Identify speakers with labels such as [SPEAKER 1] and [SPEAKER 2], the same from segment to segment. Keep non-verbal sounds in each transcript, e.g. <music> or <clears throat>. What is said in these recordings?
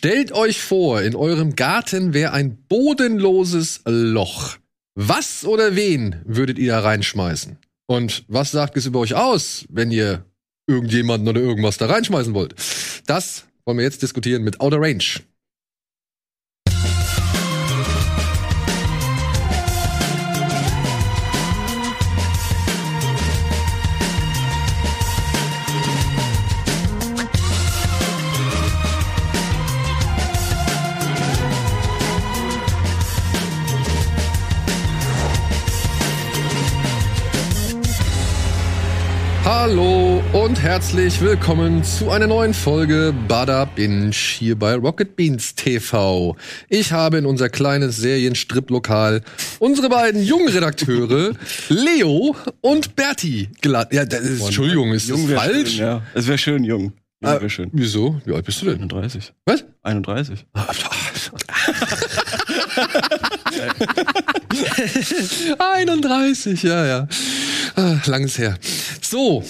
[SPEAKER 1] Stellt euch vor, in eurem Garten wäre ein bodenloses Loch. Was oder wen würdet ihr da reinschmeißen? Und was sagt es über euch aus, wenn ihr irgendjemanden oder irgendwas da reinschmeißen wollt? Das wollen wir jetzt diskutieren mit Outer Range. Hallo und herzlich willkommen zu einer neuen Folge Bada Binge hier bei Rocket Beans TV. Ich habe in unser kleines Serienstrip-Lokal unsere beiden jungen Redakteure <laughs> Leo und Berti geladen. Ja, das ist, Entschuldigung, ist
[SPEAKER 2] Jung
[SPEAKER 1] das falsch?
[SPEAKER 2] Schön, ja. Es wäre schön, jung. Jung
[SPEAKER 1] Ah,
[SPEAKER 2] schön.
[SPEAKER 1] Wieso? Wie alt bist du denn?
[SPEAKER 2] 31.
[SPEAKER 1] Was?
[SPEAKER 2] 31. <laughs> <laughs> <laughs>
[SPEAKER 1] Ah, 31, ja, ja. Ah, Langes her. So.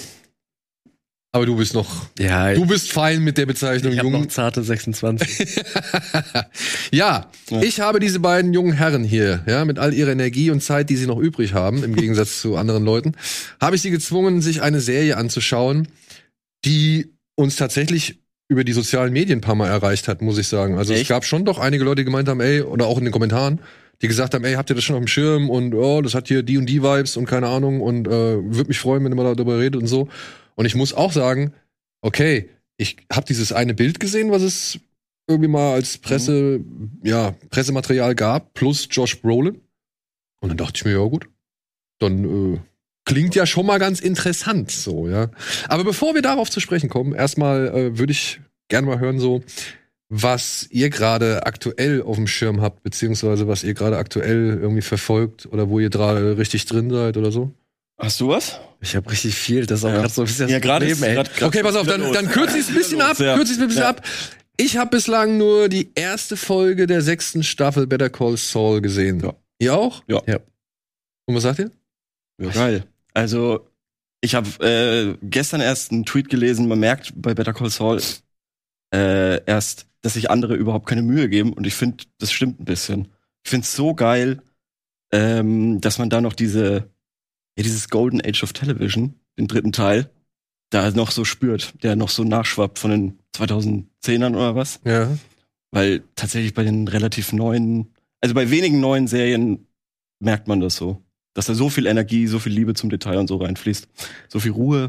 [SPEAKER 1] Aber du bist noch,
[SPEAKER 3] Ja,
[SPEAKER 1] du bist fein mit der Bezeichnung
[SPEAKER 3] ich
[SPEAKER 1] jung.
[SPEAKER 3] noch zarte 26. <laughs>
[SPEAKER 1] Ja,
[SPEAKER 2] Ja.
[SPEAKER 1] ich habe diese beiden jungen Herren hier, ja, mit all ihrer Energie und Zeit, die sie noch übrig haben, im Gegensatz zu anderen Leuten, habe ich sie gezwungen, sich eine Serie anzuschauen, die uns tatsächlich über die sozialen Medien ein paar Mal erreicht hat, muss ich sagen. Also es
[SPEAKER 2] Echt?
[SPEAKER 1] gab schon doch einige Leute, die gemeint haben, ey, oder auch in den Kommentaren, die gesagt haben, ey, habt ihr das schon auf dem Schirm und oh, das hat hier die und die Vibes und keine Ahnung und äh, würde mich freuen, wenn ihr mal darüber redet und so. Und ich muss auch sagen, okay, ich habe dieses eine Bild gesehen, was es irgendwie mal als Presse, ja, Pressematerial gab, plus Josh Brolin. Und dann dachte ich mir, ja gut, dann äh, klingt ja schon mal ganz interessant so, ja. Aber bevor wir darauf zu sprechen kommen, erstmal äh, würde ich gerne mal hören so, was ihr gerade aktuell auf dem Schirm habt, beziehungsweise was ihr gerade aktuell irgendwie verfolgt oder wo ihr gerade richtig drin seid oder so.
[SPEAKER 2] Hast du was?
[SPEAKER 3] Ich habe richtig viel, das ist auch
[SPEAKER 2] Ja.
[SPEAKER 3] gerade so ein bisschen
[SPEAKER 2] Ja, ist
[SPEAKER 3] Problem, ey.
[SPEAKER 2] grad- grad-
[SPEAKER 1] Okay, pass auf, dann, dann kürze ich es ein bisschen ab.
[SPEAKER 2] ja.
[SPEAKER 1] Kürze ich ein bisschen
[SPEAKER 2] Ja.
[SPEAKER 1] ab. Ich habe bislang nur die erste Folge der sechsten Staffel Better Call Saul gesehen.
[SPEAKER 2] Ja.
[SPEAKER 1] Ihr auch?
[SPEAKER 2] Ja.
[SPEAKER 3] Ja.
[SPEAKER 1] Und was sagt ihr?
[SPEAKER 2] Ja, geil. Also, ich habe äh, gestern erst einen Tweet gelesen, man merkt bei Better Call Saul äh, erst, dass sich andere überhaupt keine Mühe geben und ich finde, das stimmt ein bisschen. Ich finde es so geil, ähm, dass man da noch diese, ja, dieses Golden Age of Television, den dritten Teil, da noch so spürt, der noch so nachschwappt von den 2010ern oder was.
[SPEAKER 1] Ja.
[SPEAKER 2] Weil tatsächlich bei den relativ neuen, also bei wenigen neuen Serien merkt man das so. Dass da so viel Energie, so viel Liebe zum Detail und so reinfließt. So viel Ruhe,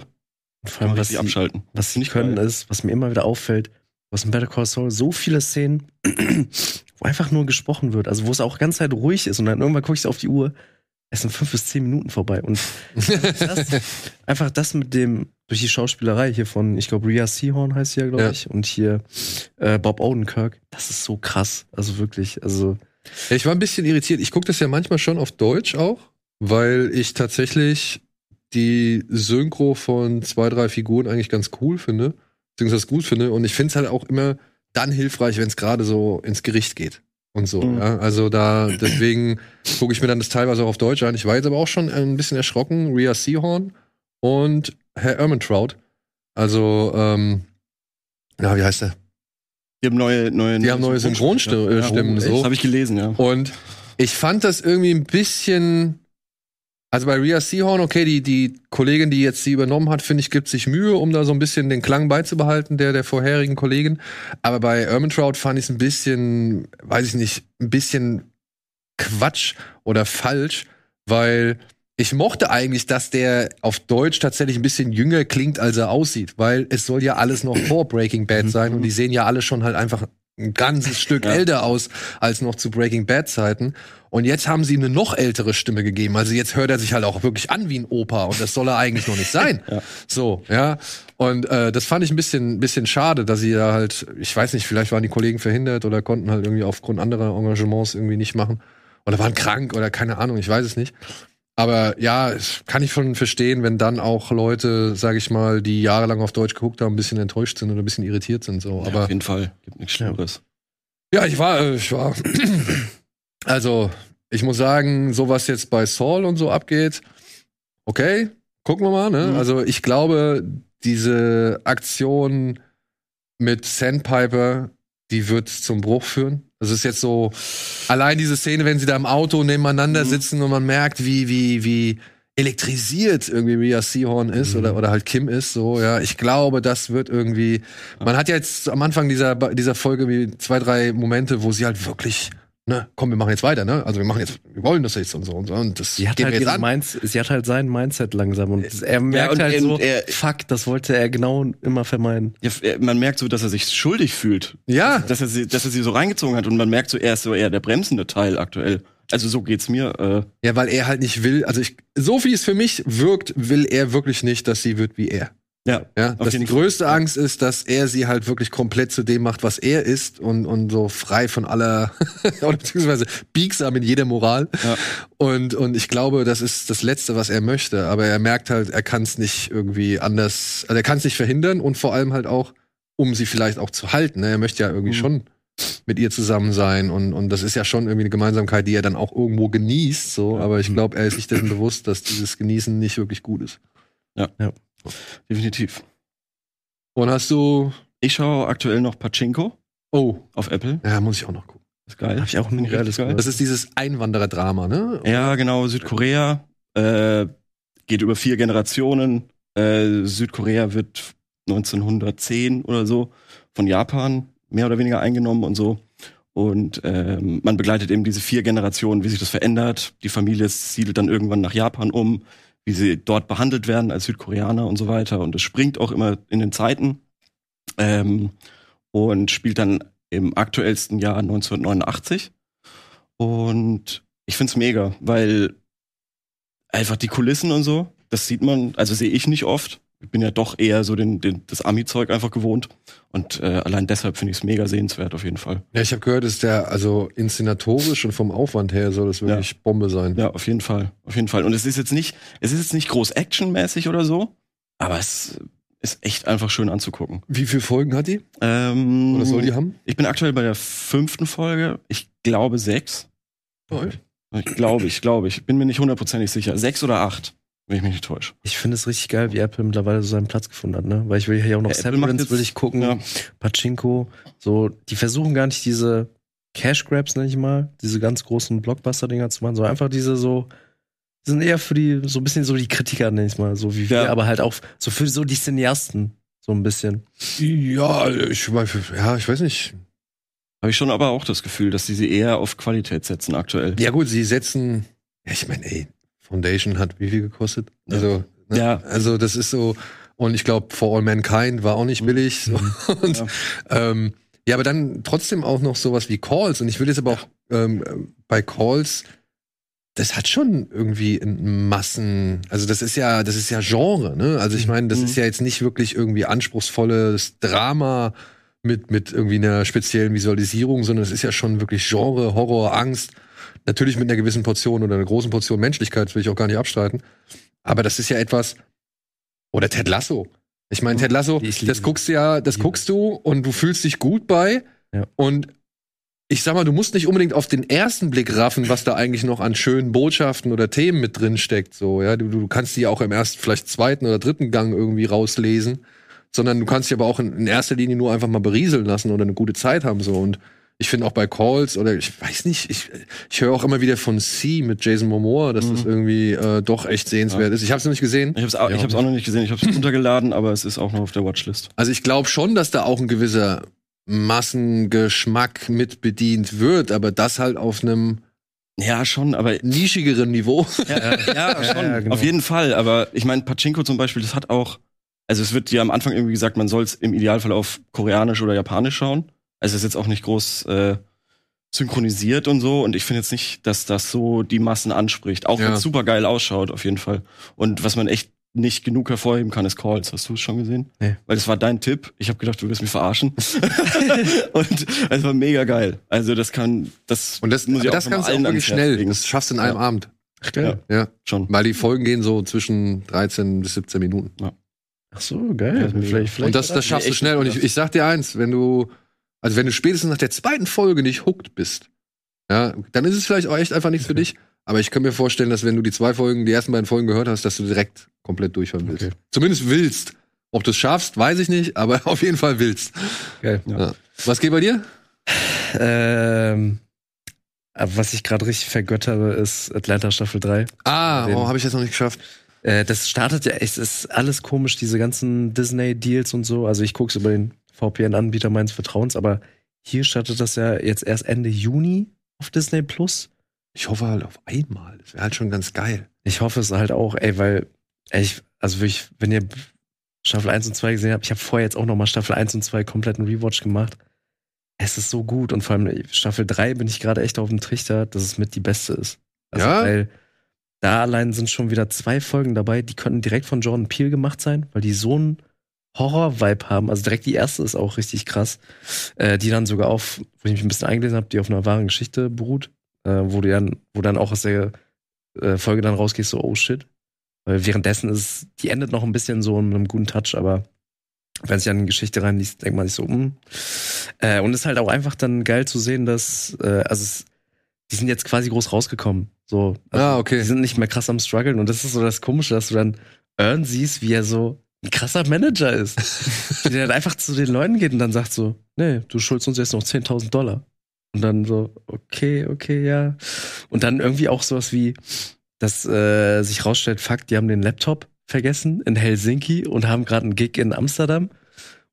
[SPEAKER 3] Vor allem, was sie,
[SPEAKER 2] abschalten.
[SPEAKER 3] was sie
[SPEAKER 2] Nicht
[SPEAKER 3] können,
[SPEAKER 2] geil.
[SPEAKER 3] ist, was mir immer wieder auffällt, was in Better Call Saul so viele Szenen, <clears throat> wo einfach nur gesprochen wird, also wo es auch ganz Zeit ruhig ist und dann irgendwann gucke ich auf die Uhr, es sind fünf bis zehn Minuten vorbei und <laughs> das, einfach das mit dem durch die Schauspielerei hier von, ich glaube Rhea Seahorn heißt sie ja, glaube
[SPEAKER 1] Ja.
[SPEAKER 3] ich, und hier äh, Bob Odenkirk, das ist so krass, also wirklich, also
[SPEAKER 1] ich war ein bisschen irritiert. Ich gucke das ja manchmal schon auf Deutsch auch, weil ich tatsächlich die Synchro von zwei, drei Figuren eigentlich ganz cool finde, beziehungsweise gut finde. Und ich finde es halt auch immer dann hilfreich, wenn es gerade so ins Gericht geht. Und so,
[SPEAKER 2] Mhm.
[SPEAKER 1] ja. Also da, deswegen gucke ich mir dann das teilweise auch auf Deutsch an. Ich war jetzt aber auch schon ein bisschen erschrocken. Rhea Seahorn und Herr Ermentrout. Also, ähm, ja, wie heißt der?
[SPEAKER 2] Die haben neue, neue,
[SPEAKER 1] Die haben neue Synchronstimmen, äh, Stimmen, so.
[SPEAKER 2] Das habe ich gelesen, ja.
[SPEAKER 1] Und ich fand das irgendwie ein bisschen. Also bei Rhea Seahorn, okay, die, die Kollegin, die jetzt sie übernommen hat, finde ich, gibt sich Mühe, um da so ein bisschen den Klang beizubehalten, der der vorherigen Kollegin. Aber bei Ermentrout fand ich es ein bisschen, weiß ich nicht, ein bisschen Quatsch oder falsch, weil ich mochte eigentlich, dass der auf Deutsch tatsächlich ein bisschen jünger klingt, als er aussieht, weil es soll ja alles noch vor Breaking Bad sein und die sehen ja alle schon halt einfach ein ganzes <laughs> Stück
[SPEAKER 2] Ja.
[SPEAKER 1] älter aus als noch zu Breaking Bad Zeiten. Und jetzt haben sie ihm eine noch ältere Stimme gegeben. Also jetzt hört er sich halt auch wirklich an wie ein Opa und das soll er eigentlich noch nicht sein. <laughs>
[SPEAKER 2] Ja.
[SPEAKER 1] So, ja. Und äh, das fand ich ein bisschen, bisschen schade, dass sie da halt, ich weiß nicht, vielleicht waren die Kollegen verhindert oder konnten halt irgendwie aufgrund anderer Engagements irgendwie nicht machen. Oder waren krank oder keine Ahnung, ich weiß es nicht. Aber ja, kann ich schon verstehen, wenn dann auch Leute, sag ich mal, die jahrelang auf Deutsch geguckt haben, ein bisschen enttäuscht sind oder ein bisschen irritiert sind. So.
[SPEAKER 2] ja,
[SPEAKER 1] Aber
[SPEAKER 2] auf jeden Fall. Gibt nichts Schlimmeres.
[SPEAKER 1] ja, ich war, äh, ich war. <clears throat> Also, ich muss sagen, so was jetzt bei Saul und so abgeht, okay, gucken wir mal, ne?
[SPEAKER 2] Mhm.
[SPEAKER 1] Also, ich glaube, diese Aktion mit Sandpiper, die wird zum Bruch führen. Das ist jetzt so, allein diese Szene, wenn sie da im Auto nebeneinander
[SPEAKER 2] Mhm.
[SPEAKER 1] sitzen und man merkt, wie, wie, wie elektrisiert irgendwie Mia Seahorn ist
[SPEAKER 3] Mhm.
[SPEAKER 1] oder, oder halt Kim ist, so, ja. Ich glaube, das wird irgendwie, man hat ja jetzt am Anfang dieser, dieser Folge wie zwei, drei Momente, wo sie halt wirklich, ne, komm, wir machen jetzt weiter, ne? Also wir machen jetzt, wir wollen das jetzt und so und so und das
[SPEAKER 3] Sie hat, halt
[SPEAKER 1] jetzt.
[SPEAKER 3] Minds sie hat halt sein Mindset langsam und er merkt
[SPEAKER 2] und-
[SPEAKER 3] halt
[SPEAKER 2] und
[SPEAKER 3] so,
[SPEAKER 2] er-
[SPEAKER 3] fuck, das wollte er genau immer vermeiden.
[SPEAKER 2] Ja, äh, man merkt so, dass er sich schuldig fühlt.
[SPEAKER 1] Ja.
[SPEAKER 2] Dass er, sie, dass er sie so reingezogen hat und man merkt so, er ist so eher der bremsende Teil aktuell. Also so geht's mir. Äh,
[SPEAKER 1] Ja, weil er halt nicht will, also ich, so wie es für mich wirkt, will er wirklich nicht, dass sie wird wie er.
[SPEAKER 2] Ja,
[SPEAKER 1] Ja,
[SPEAKER 2] Auf
[SPEAKER 1] dass die
[SPEAKER 2] jeden Fall.
[SPEAKER 1] größte Angst ist, dass er sie halt wirklich komplett zu dem macht, was er ist und, und so frei von aller, <laughs> oder beziehungsweise biegsam in jeder Moral.
[SPEAKER 2] Ja.
[SPEAKER 1] Und, und ich glaube, das ist das Letzte, was er möchte. Aber er merkt halt, er kann es nicht irgendwie anders, also er kann es nicht verhindern und vor allem halt auch, um sie vielleicht auch zu halten. Ne? Er möchte ja irgendwie
[SPEAKER 2] Mhm.
[SPEAKER 1] schon mit ihr zusammen sein und, und das ist ja schon irgendwie eine Gemeinsamkeit, die er dann auch irgendwo genießt, so. Aber ich glaube, er ist sich dessen bewusst, dass dieses Genießen nicht wirklich gut ist.
[SPEAKER 2] Definitiv.
[SPEAKER 1] Und hast du,
[SPEAKER 2] Ich schaue aktuell noch Pachinko
[SPEAKER 1] oh,
[SPEAKER 2] auf Apple.
[SPEAKER 1] ja, muss ich auch noch gucken.
[SPEAKER 2] Ist geil.
[SPEAKER 3] Hab ich auch geiles
[SPEAKER 2] richtig geil.
[SPEAKER 1] Das ist dieses Einwandererdrama, ne?
[SPEAKER 2] Ja, genau, Südkorea. Äh, geht über vier Generationen. Äh, Südkorea wird 1910 oder so von Japan mehr oder weniger eingenommen und so. Und ähm, man begleitet eben diese vier Generationen, wie sich das verändert. Die Familie siedelt dann irgendwann nach Japan um, wie sie dort behandelt werden als Südkoreaner und so weiter. Und es springt auch immer in den Zeiten. Ähm, und spielt dann im aktuellsten Jahr 1989. Und ich find's mega, weil einfach die Kulissen und so, das sieht man, also sehe ich nicht oft. Ich bin ja doch eher so den, den, das Ami-Zeug einfach gewohnt. Und äh, allein deshalb finde ich es mega sehenswert auf jeden Fall.
[SPEAKER 1] Ja, ich habe gehört, ist der, also inszenatorisch und vom Aufwand her soll das wirklich Bombe sein.
[SPEAKER 2] Ja, auf jeden Fall. Auf jeden Fall. Und es ist jetzt nicht, es ist jetzt nicht groß actionmäßig oder so, aber es ist echt einfach schön anzugucken.
[SPEAKER 1] Wie viele Folgen hat die?
[SPEAKER 2] Ähm,
[SPEAKER 1] Oder soll die haben?
[SPEAKER 2] Ich bin aktuell bei der fünften Folge. Ich glaube sechs. Ich glaube, ich glaube, ich bin mir nicht hundertprozentig sicher. Sechs oder acht, wenn ich mich nicht täusche.
[SPEAKER 3] Ich finde es richtig geil, wie Apple mittlerweile so seinen Platz gefunden hat, ne? Weil ich will hier auch noch
[SPEAKER 2] Ja, Apple macht
[SPEAKER 3] Severance
[SPEAKER 2] jetzt-
[SPEAKER 3] will ich gucken,
[SPEAKER 2] Ja.
[SPEAKER 3] Pachinko, so, die versuchen gar nicht diese Cash Grabs, nenn ich mal, diese ganz großen Blockbuster-Dinger zu machen, so einfach diese so, die sind eher für die, so ein bisschen so die Kritiker, nenn ich mal, so wie wir,
[SPEAKER 2] Ja.
[SPEAKER 3] aber halt auch so für so die Cineasten, so ein bisschen.
[SPEAKER 1] Ja, ich, ja, ich weiß nicht.
[SPEAKER 2] Habe ich schon aber auch das Gefühl, dass die sie eher auf Qualität setzen aktuell.
[SPEAKER 1] Ja gut, sie setzen, ja, ich meine, ey, Foundation hat wie viel gekostet?
[SPEAKER 2] Ja.
[SPEAKER 1] Also, ne?
[SPEAKER 2] Ja.
[SPEAKER 1] also das ist so, und ich glaube, For All Mankind war auch nicht billig. So. <laughs> Und,
[SPEAKER 2] Ja.
[SPEAKER 1] ähm, ja, aber dann trotzdem auch noch sowas wie Calls. Und ich will jetzt aber auch ähm, bei Calls, das hat schon irgendwie Massen, also das ist ja, das ist ja Genre, ne? Also ich meine, das
[SPEAKER 2] Mhm.
[SPEAKER 1] ist ja jetzt nicht wirklich irgendwie anspruchsvolles Drama mit, mit irgendwie einer speziellen Visualisierung, sondern es ist ja schon wirklich Genre, Horror, Angst. Natürlich mit einer gewissen Portion oder einer großen Portion Menschlichkeit, will ich auch gar nicht abstreiten. Aber das ist ja etwas, oder Ted Lasso. Ich meine, Ted Lasso, das guckst du ja, das guckst du und du fühlst dich gut bei.
[SPEAKER 3] Ja.
[SPEAKER 1] Und ich sag mal, du musst nicht unbedingt auf den ersten Blick raffen, was da eigentlich noch an schönen Botschaften oder Themen mit drin steckt. So, ja, du, du kannst die auch im ersten, vielleicht zweiten oder dritten Gang irgendwie rauslesen, sondern du kannst dich aber auch in, in erster Linie nur einfach mal berieseln lassen oder eine gute Zeit haben. So und ich finde auch bei Calls oder ich weiß nicht, ich, ich höre auch immer wieder von C mit Jason Momoa, dass das irgendwie äh, doch echt sehenswert ist. Ich habe es noch nicht gesehen.
[SPEAKER 2] Ich habe es auch,
[SPEAKER 3] Ja,
[SPEAKER 2] ich hab's auch noch nicht gesehen. Ich habe es <laughs> runtergeladen, aber es ist auch noch auf der Watchlist.
[SPEAKER 1] Also ich glaube schon, dass da auch ein gewisser Massengeschmack mit bedient wird, aber das halt auf einem
[SPEAKER 2] Ja, schon, aber
[SPEAKER 1] nischigeren Niveau.
[SPEAKER 2] ja, ja, <laughs> schon,
[SPEAKER 3] Ja, genau.
[SPEAKER 2] auf jeden Fall. Aber ich meine, Pachinko zum Beispiel, das hat auch, also es wird ja am Anfang irgendwie gesagt, man soll es im Idealfall auf Koreanisch oder Japanisch schauen. Also es ist jetzt auch nicht groß äh, synchronisiert und so. Und ich finde jetzt nicht, dass das so die Massen anspricht. Auch
[SPEAKER 1] Ja.
[SPEAKER 2] wenn es super geil ausschaut, auf jeden Fall. Und was man echt nicht genug hervorheben kann, ist Calls. Hast du es schon gesehen?
[SPEAKER 3] Nee.
[SPEAKER 2] Weil das war dein Tipp. Ich habe gedacht, du wirst mich verarschen. <laughs> und es war mega geil. Also das kann, das
[SPEAKER 1] Und das,
[SPEAKER 2] muss ich auch
[SPEAKER 1] das du
[SPEAKER 2] allen
[SPEAKER 1] wirklich
[SPEAKER 2] Herz
[SPEAKER 1] schnell.
[SPEAKER 2] legen.
[SPEAKER 1] Das schaffst du in einem
[SPEAKER 2] Ja.
[SPEAKER 1] Abend.
[SPEAKER 3] Geil.
[SPEAKER 1] Ja,
[SPEAKER 2] schon.
[SPEAKER 1] weil die Folgen gehen so zwischen 13 bis 17 Minuten.
[SPEAKER 3] Ach so, geil.
[SPEAKER 2] Ja,
[SPEAKER 3] vielleicht, vielleicht
[SPEAKER 1] Und das, das schaffst du schnell. Und ich, ich sag dir eins, wenn du, also wenn du spätestens nach der zweiten Folge nicht hooked bist, ja, dann ist es vielleicht auch echt einfach nichts für dich. Aber ich kann mir vorstellen, dass wenn du die zwei Folgen, die ersten beiden Folgen gehört hast, dass du direkt komplett durchhören willst.
[SPEAKER 3] Okay.
[SPEAKER 1] Zumindest willst. Ob du es schaffst, weiß ich nicht, aber <laughs> auf jeden Fall willst.
[SPEAKER 3] geil.
[SPEAKER 2] Ja.
[SPEAKER 1] Ja. Was geht bei dir?
[SPEAKER 3] Ähm, was ich gerade richtig vergöttere, ist Atlanta Staffel 3.
[SPEAKER 1] Ah, oh, habe ich jetzt noch nicht geschafft.
[SPEAKER 3] Äh, das startet ja, es ist alles komisch, diese ganzen Disney-Deals und so. Also ich gucke es über den VPN-Anbieter meines Vertrauens, aber hier startet das ja jetzt erst Ende Juni auf Disney Plus.
[SPEAKER 1] Ich hoffe halt auf einmal. Das wäre halt schon ganz geil.
[SPEAKER 3] Ich hoffe es halt auch, ey, weil, ey, ich, also wirklich, wenn ihr Staffel 1 und 2 gesehen habt, ich habe vorher jetzt auch noch mal Staffel 1 und 2 kompletten Rewatch gemacht. Es ist so gut und vor allem Staffel 3 bin ich gerade echt auf dem Trichter, dass es mit die beste ist. Also,
[SPEAKER 1] Ja?
[SPEAKER 3] weil da allein sind schon wieder zwei Folgen dabei, die könnten direkt von Jordan Peele gemacht sein, weil die so einen Horror-Vibe haben. Also direkt die erste ist auch richtig krass. Äh, die dann sogar auf, wo ich mich ein bisschen eingelesen habe, die auf einer wahren Geschichte beruht, äh, wo, du dann, wo dann auch aus der äh, Folge dann rausgehst, so, oh shit. Weil währenddessen ist, die endet noch ein bisschen so mit einem guten Touch, aber wenn sich an die Geschichte reinliest, denkt man sich so, hm. Äh, und es ist halt auch einfach dann geil zu sehen, dass, äh, also es, die sind jetzt quasi groß rausgekommen. So, also
[SPEAKER 1] Ah, okay.
[SPEAKER 3] Die sind nicht mehr krass am struggeln und das ist so das Komische, dass du dann Earn siehst, wie er so ein krasser Manager ist. <laughs> der dann einfach zu den Leuten geht und dann sagt so, nee, du schuldest uns jetzt noch 10.000 Dollar. Und dann so, okay, okay, ja. Und dann irgendwie auch sowas wie, dass äh, sich rausstellt, fuck, die haben den Laptop vergessen in Helsinki und haben gerade einen Gig in Amsterdam.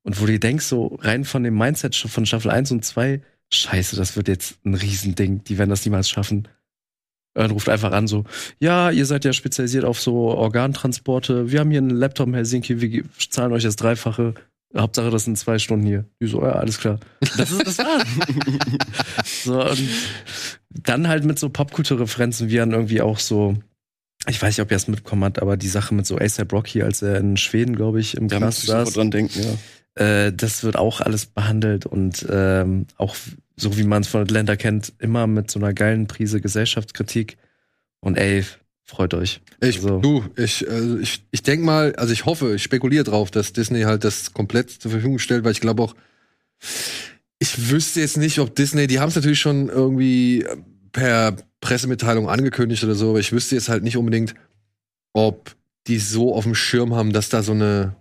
[SPEAKER 3] Und wo du denkst, so rein von dem Mindset von Staffel 1 und 2, scheiße, das wird jetzt ein Riesending. Die werden das niemals schaffen. Ern ruft einfach an, so, ja, ihr seid ja spezialisiert auf so Organtransporte. Wir haben hier einen Laptop in Helsinki, wir zahlen euch das Dreifache. Hauptsache, das sind zwei Stunden hier. Die so, ja, alles klar. Das ist das war's. <laughs> so, und dann halt mit so Popkulturreferenzen, wie dann irgendwie auch so, ich weiß nicht, ob ihr es mitbekommen habt, aber die Sache mit so A$AP Rocky, als er in Schweden, glaube ich, im
[SPEAKER 2] Da
[SPEAKER 3] Knast saß,
[SPEAKER 2] dran denken, ja.
[SPEAKER 3] äh, das wird auch alles behandelt und ähm, auch so wie man es von Atlanta kennt, immer mit so einer geilen Prise Gesellschaftskritik. Und ey, freut euch.
[SPEAKER 1] Ich,
[SPEAKER 3] Also-
[SPEAKER 1] du, ich, also ich, ich denke mal, also ich hoffe, ich spekuliere drauf, dass Disney halt das komplett zur Verfügung stellt, weil ich glaube auch, ich wüsste jetzt nicht, ob Disney, die haben es natürlich schon irgendwie per Pressemitteilung angekündigt oder so, aber ich wüsste jetzt halt nicht unbedingt, ob die so auf dem Schirm haben, dass da so eine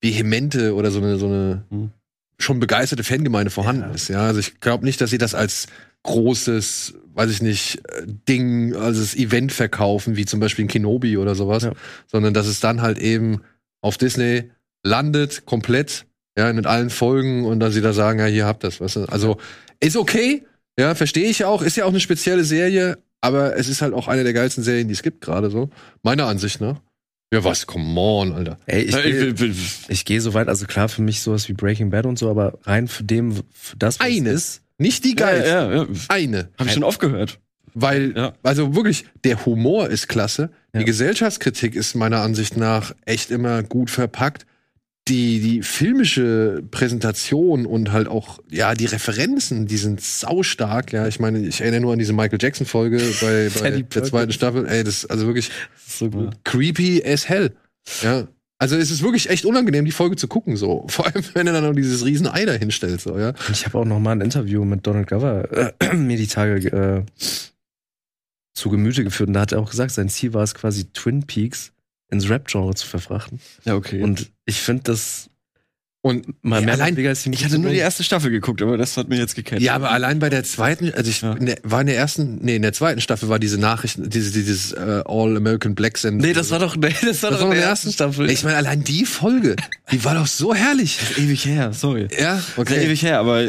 [SPEAKER 1] vehemente oder so eine, so eine
[SPEAKER 2] Hm.
[SPEAKER 1] Schon begeisterte Fangemeinde vorhanden
[SPEAKER 3] Ja.
[SPEAKER 1] ist. Ja, also ich glaube nicht, dass sie das als großes, weiß ich nicht, äh, Ding, also das Event verkaufen, wie zum Beispiel ein Kenobi oder sowas,
[SPEAKER 3] Ja.
[SPEAKER 1] sondern dass es dann halt eben auf Disney landet, komplett, ja, in allen Folgen und dann sie da sagen, ja, hier habt das, weißt du. Also, ist okay, ja, verstehe ich auch, ist ja auch eine spezielle Serie, aber es ist halt auch eine der geilsten Serien, die es gibt, gerade so. Meiner Ansicht nach. Ja, was, come on, Alter.
[SPEAKER 3] Ey, ich,
[SPEAKER 2] ich
[SPEAKER 3] geh-
[SPEAKER 2] will- will-
[SPEAKER 3] ich gehe so weit, also klar, für mich sowas wie Breaking Bad und so, aber rein für dem, für das, was
[SPEAKER 1] Eine.
[SPEAKER 3] ist.
[SPEAKER 1] Nicht die geilste,
[SPEAKER 2] Ja, ja, ja.
[SPEAKER 1] eine.
[SPEAKER 2] Hab ich schon oft gehört.
[SPEAKER 1] Weil,
[SPEAKER 2] Ja.
[SPEAKER 1] also wirklich, der Humor ist klasse.
[SPEAKER 3] Ja.
[SPEAKER 1] Die Gesellschaftskritik ist meiner Ansicht nach echt immer gut verpackt. Die, die filmische Präsentation und halt auch, ja, die Referenzen, die sind saustark. Ja, ich meine, ich erinnere nur an diese Michael Jackson-Folge <laughs> bei, bei der
[SPEAKER 3] Perkins.
[SPEAKER 1] zweiten Staffel. Ey, das ist also wirklich
[SPEAKER 3] ist so
[SPEAKER 1] creepy as hell. Ja. Also es ist wirklich echt unangenehm, die Folge zu gucken, so. <laughs> Vor allem, wenn er dann noch dieses riesen Ei da hinstellt, so, ja.
[SPEAKER 3] Ich habe auch noch mal ein Interview mit Donald Glover äh, <clears throat> mir die Tage äh, zu Gemüte geführt und da hat er auch gesagt, sein Ziel war es quasi Twin Peaks ins Rap-Genre zu verfrachten.
[SPEAKER 2] Ja, okay.
[SPEAKER 3] Und ich finde das
[SPEAKER 1] Und
[SPEAKER 3] mal mehr
[SPEAKER 1] allein-
[SPEAKER 3] als die
[SPEAKER 2] ich hatte nur die erste Staffel geguckt, aber das hat mir jetzt gecatcht.
[SPEAKER 1] Ja, aber allein bei der zweiten, also ich
[SPEAKER 2] Ja.
[SPEAKER 1] in der, war in der ersten, nee, in der zweiten Staffel war diese Nachrichten, dieses, dieses äh, All-American Black Send.
[SPEAKER 3] Nee, das war doch, nee, das war
[SPEAKER 1] Das
[SPEAKER 3] doch in der ersten Staffel.
[SPEAKER 1] Ich meine, allein die Folge, die war doch so herrlich.
[SPEAKER 2] ewig her, sorry.
[SPEAKER 1] Ja, okay.
[SPEAKER 2] ewig her, aber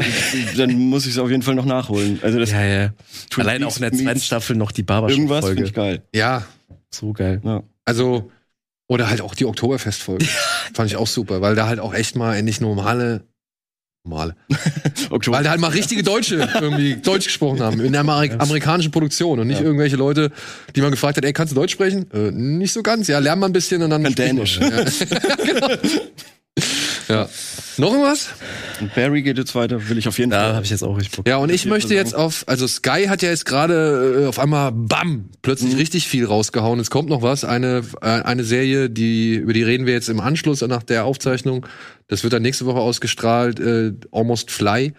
[SPEAKER 2] dann muss ich es auf jeden Fall noch nachholen. Also das
[SPEAKER 3] ja, ja. Allein auch in der zweiten Staffel noch die
[SPEAKER 2] irgendwas finde
[SPEAKER 3] Barbershop-Folge.
[SPEAKER 2] ich geil.
[SPEAKER 1] Ja,
[SPEAKER 3] So geil.
[SPEAKER 2] Ja.
[SPEAKER 1] also, oder halt auch die Oktoberfest-Folge. <laughs> Fand ich auch super, weil da halt auch echt mal endlich normale, normale, <laughs>
[SPEAKER 2] Oktober.
[SPEAKER 1] weil da halt mal richtige Deutsche irgendwie Deutsch gesprochen haben. In der Ameri amerikanischen Produktion und nicht
[SPEAKER 2] Ja.
[SPEAKER 1] irgendwelche Leute, die man gefragt hat, ey, kannst du Deutsch sprechen? Äh, nicht so ganz, ja, lernen wir ein bisschen und dann.
[SPEAKER 2] Dänisch.
[SPEAKER 1] Ja. <laughs> genau. Ja. Noch irgendwas?
[SPEAKER 2] Und Barry geht jetzt weiter, will ich auf jeden
[SPEAKER 3] Da
[SPEAKER 2] Fall.
[SPEAKER 3] habe ich jetzt auch richtig Bock.
[SPEAKER 1] Ja, und ich möchte jetzt auf, also Sky hat ja jetzt gerade äh, auf einmal, bam, plötzlich
[SPEAKER 2] Mhm.
[SPEAKER 1] richtig viel rausgehauen. Es kommt noch was, eine, äh, eine Serie, die, über die reden wir jetzt im Anschluss nach der Aufzeichnung. Das wird dann nächste Woche ausgestrahlt, äh, Almost Fly.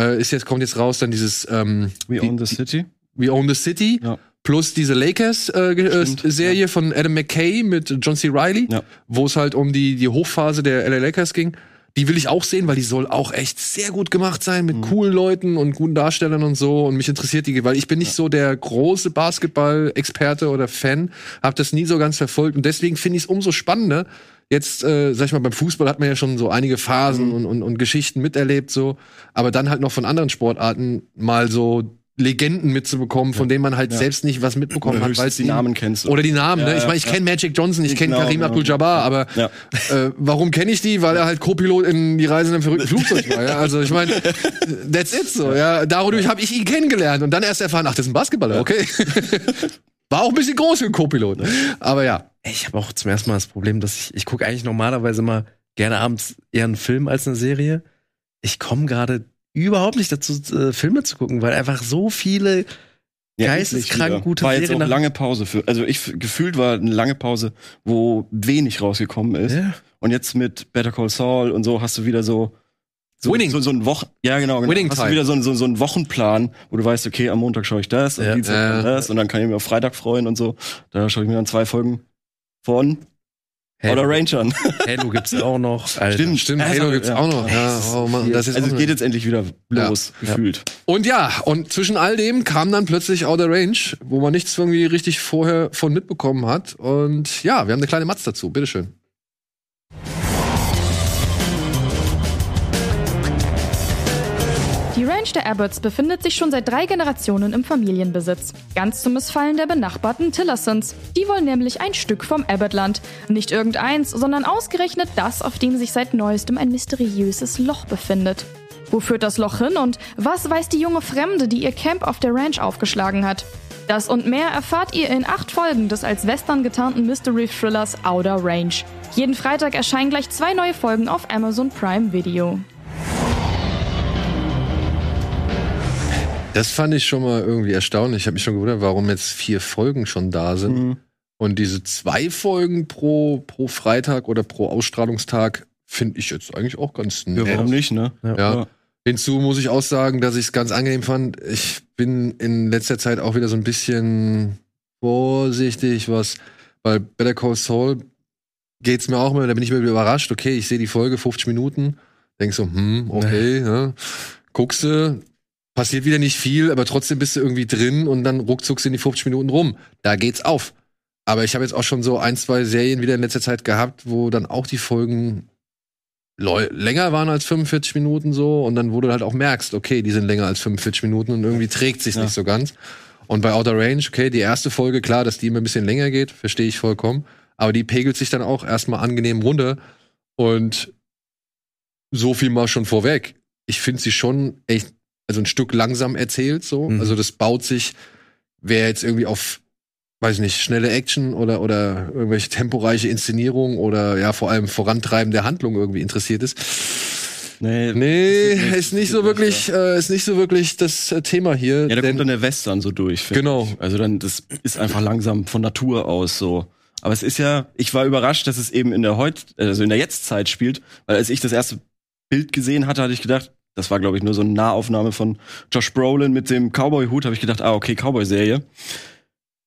[SPEAKER 1] Äh, ist jetzt, kommt jetzt raus dann dieses ähm,
[SPEAKER 2] We
[SPEAKER 1] die-
[SPEAKER 2] Own the City.
[SPEAKER 1] We Own the City.
[SPEAKER 2] Ja.
[SPEAKER 1] Plus diese Lakers-Serie
[SPEAKER 2] Stimmt,
[SPEAKER 1] äh, Serie von Adam McKay mit John C. Reilly,
[SPEAKER 2] Ja.
[SPEAKER 1] wo es halt um die, die Hochphase der LA Lakers ging. Die will ich auch sehen, weil die soll auch echt sehr gut gemacht sein mit coolen Leuten und guten Darstellern und so. Und mich interessiert die, weil ich bin nicht so der große Basketball-Experte oder Fan, habe das nie so ganz verfolgt. Und deswegen finde ich es umso spannender. Jetzt, äh, sag ich mal, beim Fußball hat man ja schon so einige Phasen und, und, und Geschichten miterlebt, so. Aber dann halt noch von anderen Sportarten mal so Legenden mitzubekommen, von denen man halt selbst nicht was mitbekommen
[SPEAKER 2] Oder
[SPEAKER 1] hat, weil
[SPEAKER 2] die Namen kennst.
[SPEAKER 1] oder die Namen,
[SPEAKER 2] Ja,
[SPEAKER 1] ne? Ich
[SPEAKER 2] ja,
[SPEAKER 1] meine, ich
[SPEAKER 2] ja.
[SPEAKER 1] kenne Magic Johnson, ich kenne
[SPEAKER 2] Genau,
[SPEAKER 1] Karim
[SPEAKER 2] genau.
[SPEAKER 1] Abdul-Jabbar, aber
[SPEAKER 2] Ja.
[SPEAKER 1] äh, warum kenne ich die? Weil er halt Co-Pilot in die Reise in einem verrückten Flugzeug war. Ja? Also ich meine, that's it so. Ja, dadurch habe ich ihn kennengelernt und dann erst erfahren, ach, das ist ein Basketballer, okay. <laughs> War auch ein bisschen groß für ein Co-Pilot. Aber ja,
[SPEAKER 3] Ich habe auch zum ersten Mal das Problem, dass ich, ich gucke eigentlich normalerweise mal gerne abends eher einen Film als eine Serie. Ich komme gerade überhaupt nicht dazu, äh, Filme zu gucken, weil einfach so viele geisteskrank
[SPEAKER 2] endlich wieder.
[SPEAKER 3] gute
[SPEAKER 2] war jetzt
[SPEAKER 3] Serien
[SPEAKER 2] auch lange Pause für. Also ich gefühlt war eine lange Pause, wo wenig rausgekommen ist.
[SPEAKER 3] Ja.
[SPEAKER 2] Und jetzt mit Better Call Saul und so hast du wieder so so,
[SPEAKER 1] Winning.
[SPEAKER 2] so, so ein Wochen ja genau, genau.
[SPEAKER 1] Winning
[SPEAKER 2] hast
[SPEAKER 1] Time.
[SPEAKER 2] du wieder so, so, so einen Wochenplan, wo du weißt, okay, am Montag schaue ich das, am
[SPEAKER 3] Ja.
[SPEAKER 2] Dienstag
[SPEAKER 1] Ja.
[SPEAKER 2] das und dann kann ich mich auf Freitag freuen und so. Da schaue ich mir dann zwei Folgen von
[SPEAKER 3] Halo,
[SPEAKER 2] Outer Range an. <laughs>
[SPEAKER 3] Halo gibt's auch noch. Alter.
[SPEAKER 2] Stimmt.
[SPEAKER 1] stimmt,
[SPEAKER 2] Ja,
[SPEAKER 1] Halo
[SPEAKER 2] ja.
[SPEAKER 1] gibt's auch noch. Ja, oh Mann, das ist
[SPEAKER 2] Also es geht jetzt endlich wieder los, gefühlt.
[SPEAKER 1] Und ja, und zwischen all dem kam dann plötzlich Outer Range, wo man nichts irgendwie richtig vorher von mitbekommen hat. Und ja, wir haben eine kleine Matz dazu. Bitteschön.
[SPEAKER 4] Ranch der Abbotts befindet sich schon seit drei Generationen im Familienbesitz. Ganz zum Missfallen der benachbarten Tillersons. Die wollen nämlich ein Stück vom Abbottland. Nicht irgendeins, sondern ausgerechnet das, auf dem sich seit neuestem ein mysteriöses Loch befindet. Wo führt das Loch hin und was weiß die junge Fremde, die ihr Camp auf der Ranch aufgeschlagen hat? Das und mehr erfahrt ihr in acht Folgen des als Western getarnten Mystery-Thrillers Outer Range. Jeden Freitag erscheinen gleich zwei neue Folgen auf Amazon Prime Video.
[SPEAKER 1] Das fand ich schon mal irgendwie erstaunlich. Ich habe mich schon gewundert, warum jetzt vier Folgen schon da sind.
[SPEAKER 2] Mhm.
[SPEAKER 1] Und diese zwei Folgen pro, pro Freitag oder pro Ausstrahlungstag finde ich jetzt eigentlich auch ganz
[SPEAKER 2] Ja,
[SPEAKER 1] nett.
[SPEAKER 2] warum nicht, ne?
[SPEAKER 1] Ja. Hinzu muss ich auch sagen, dass ich es ganz angenehm fand. Ich bin in letzter Zeit auch wieder so ein bisschen vorsichtig, was bei Better Call Saul geht's mir auch immer, da bin ich mir wieder überrascht. Okay, ich sehe die Folge 50 Minuten, denk so, hm, okay, ja. <laughs> guckst du, passiert wieder nicht viel, aber trotzdem bist du irgendwie drin und dann ruckzuck sind die 50 Minuten rum. Da geht's auf. Aber ich habe jetzt auch schon so ein, zwei Serien wieder in letzter Zeit gehabt, wo dann auch die Folgen länger waren als 45 Minuten so und dann wo du halt auch merkst, okay, die sind länger als 45 Minuten und irgendwie trägt sich
[SPEAKER 2] Ja.
[SPEAKER 1] nicht so ganz. Und bei Outer Range, okay, die erste Folge, klar, dass die immer ein bisschen länger geht, verstehe ich vollkommen, aber die pegelt sich dann auch erstmal angenehm runter und so viel mal schon vorweg. Ich finde sie schon echt, also ein Stück langsam erzählt so,
[SPEAKER 3] Mhm.
[SPEAKER 1] also das baut sich, wer jetzt irgendwie auf weiß nicht, schnelle Action oder, oder irgendwelche temporeiche Inszenierung oder ja, vor allem Vorantreiben der Handlung irgendwie interessiert ist.
[SPEAKER 2] Nee,
[SPEAKER 1] Nee,
[SPEAKER 2] passiert
[SPEAKER 1] ist nicht so wirklich, äh, ist nicht so wirklich das äh, Thema hier.
[SPEAKER 2] Ja, da kommt dann der Western so durch.
[SPEAKER 1] Genau.
[SPEAKER 2] Ich. Also dann, das ist einfach langsam von Natur aus so. Aber es ist ja, ich war überrascht, dass es eben in der heut, also in der Jetztzeit spielt, weil als ich das erste Bild gesehen hatte, hatte ich gedacht, das war glaube ich nur so eine Nahaufnahme von Josh Brolin mit dem Cowboy-Hut, habe ich gedacht, ah okay, Cowboy-Serie.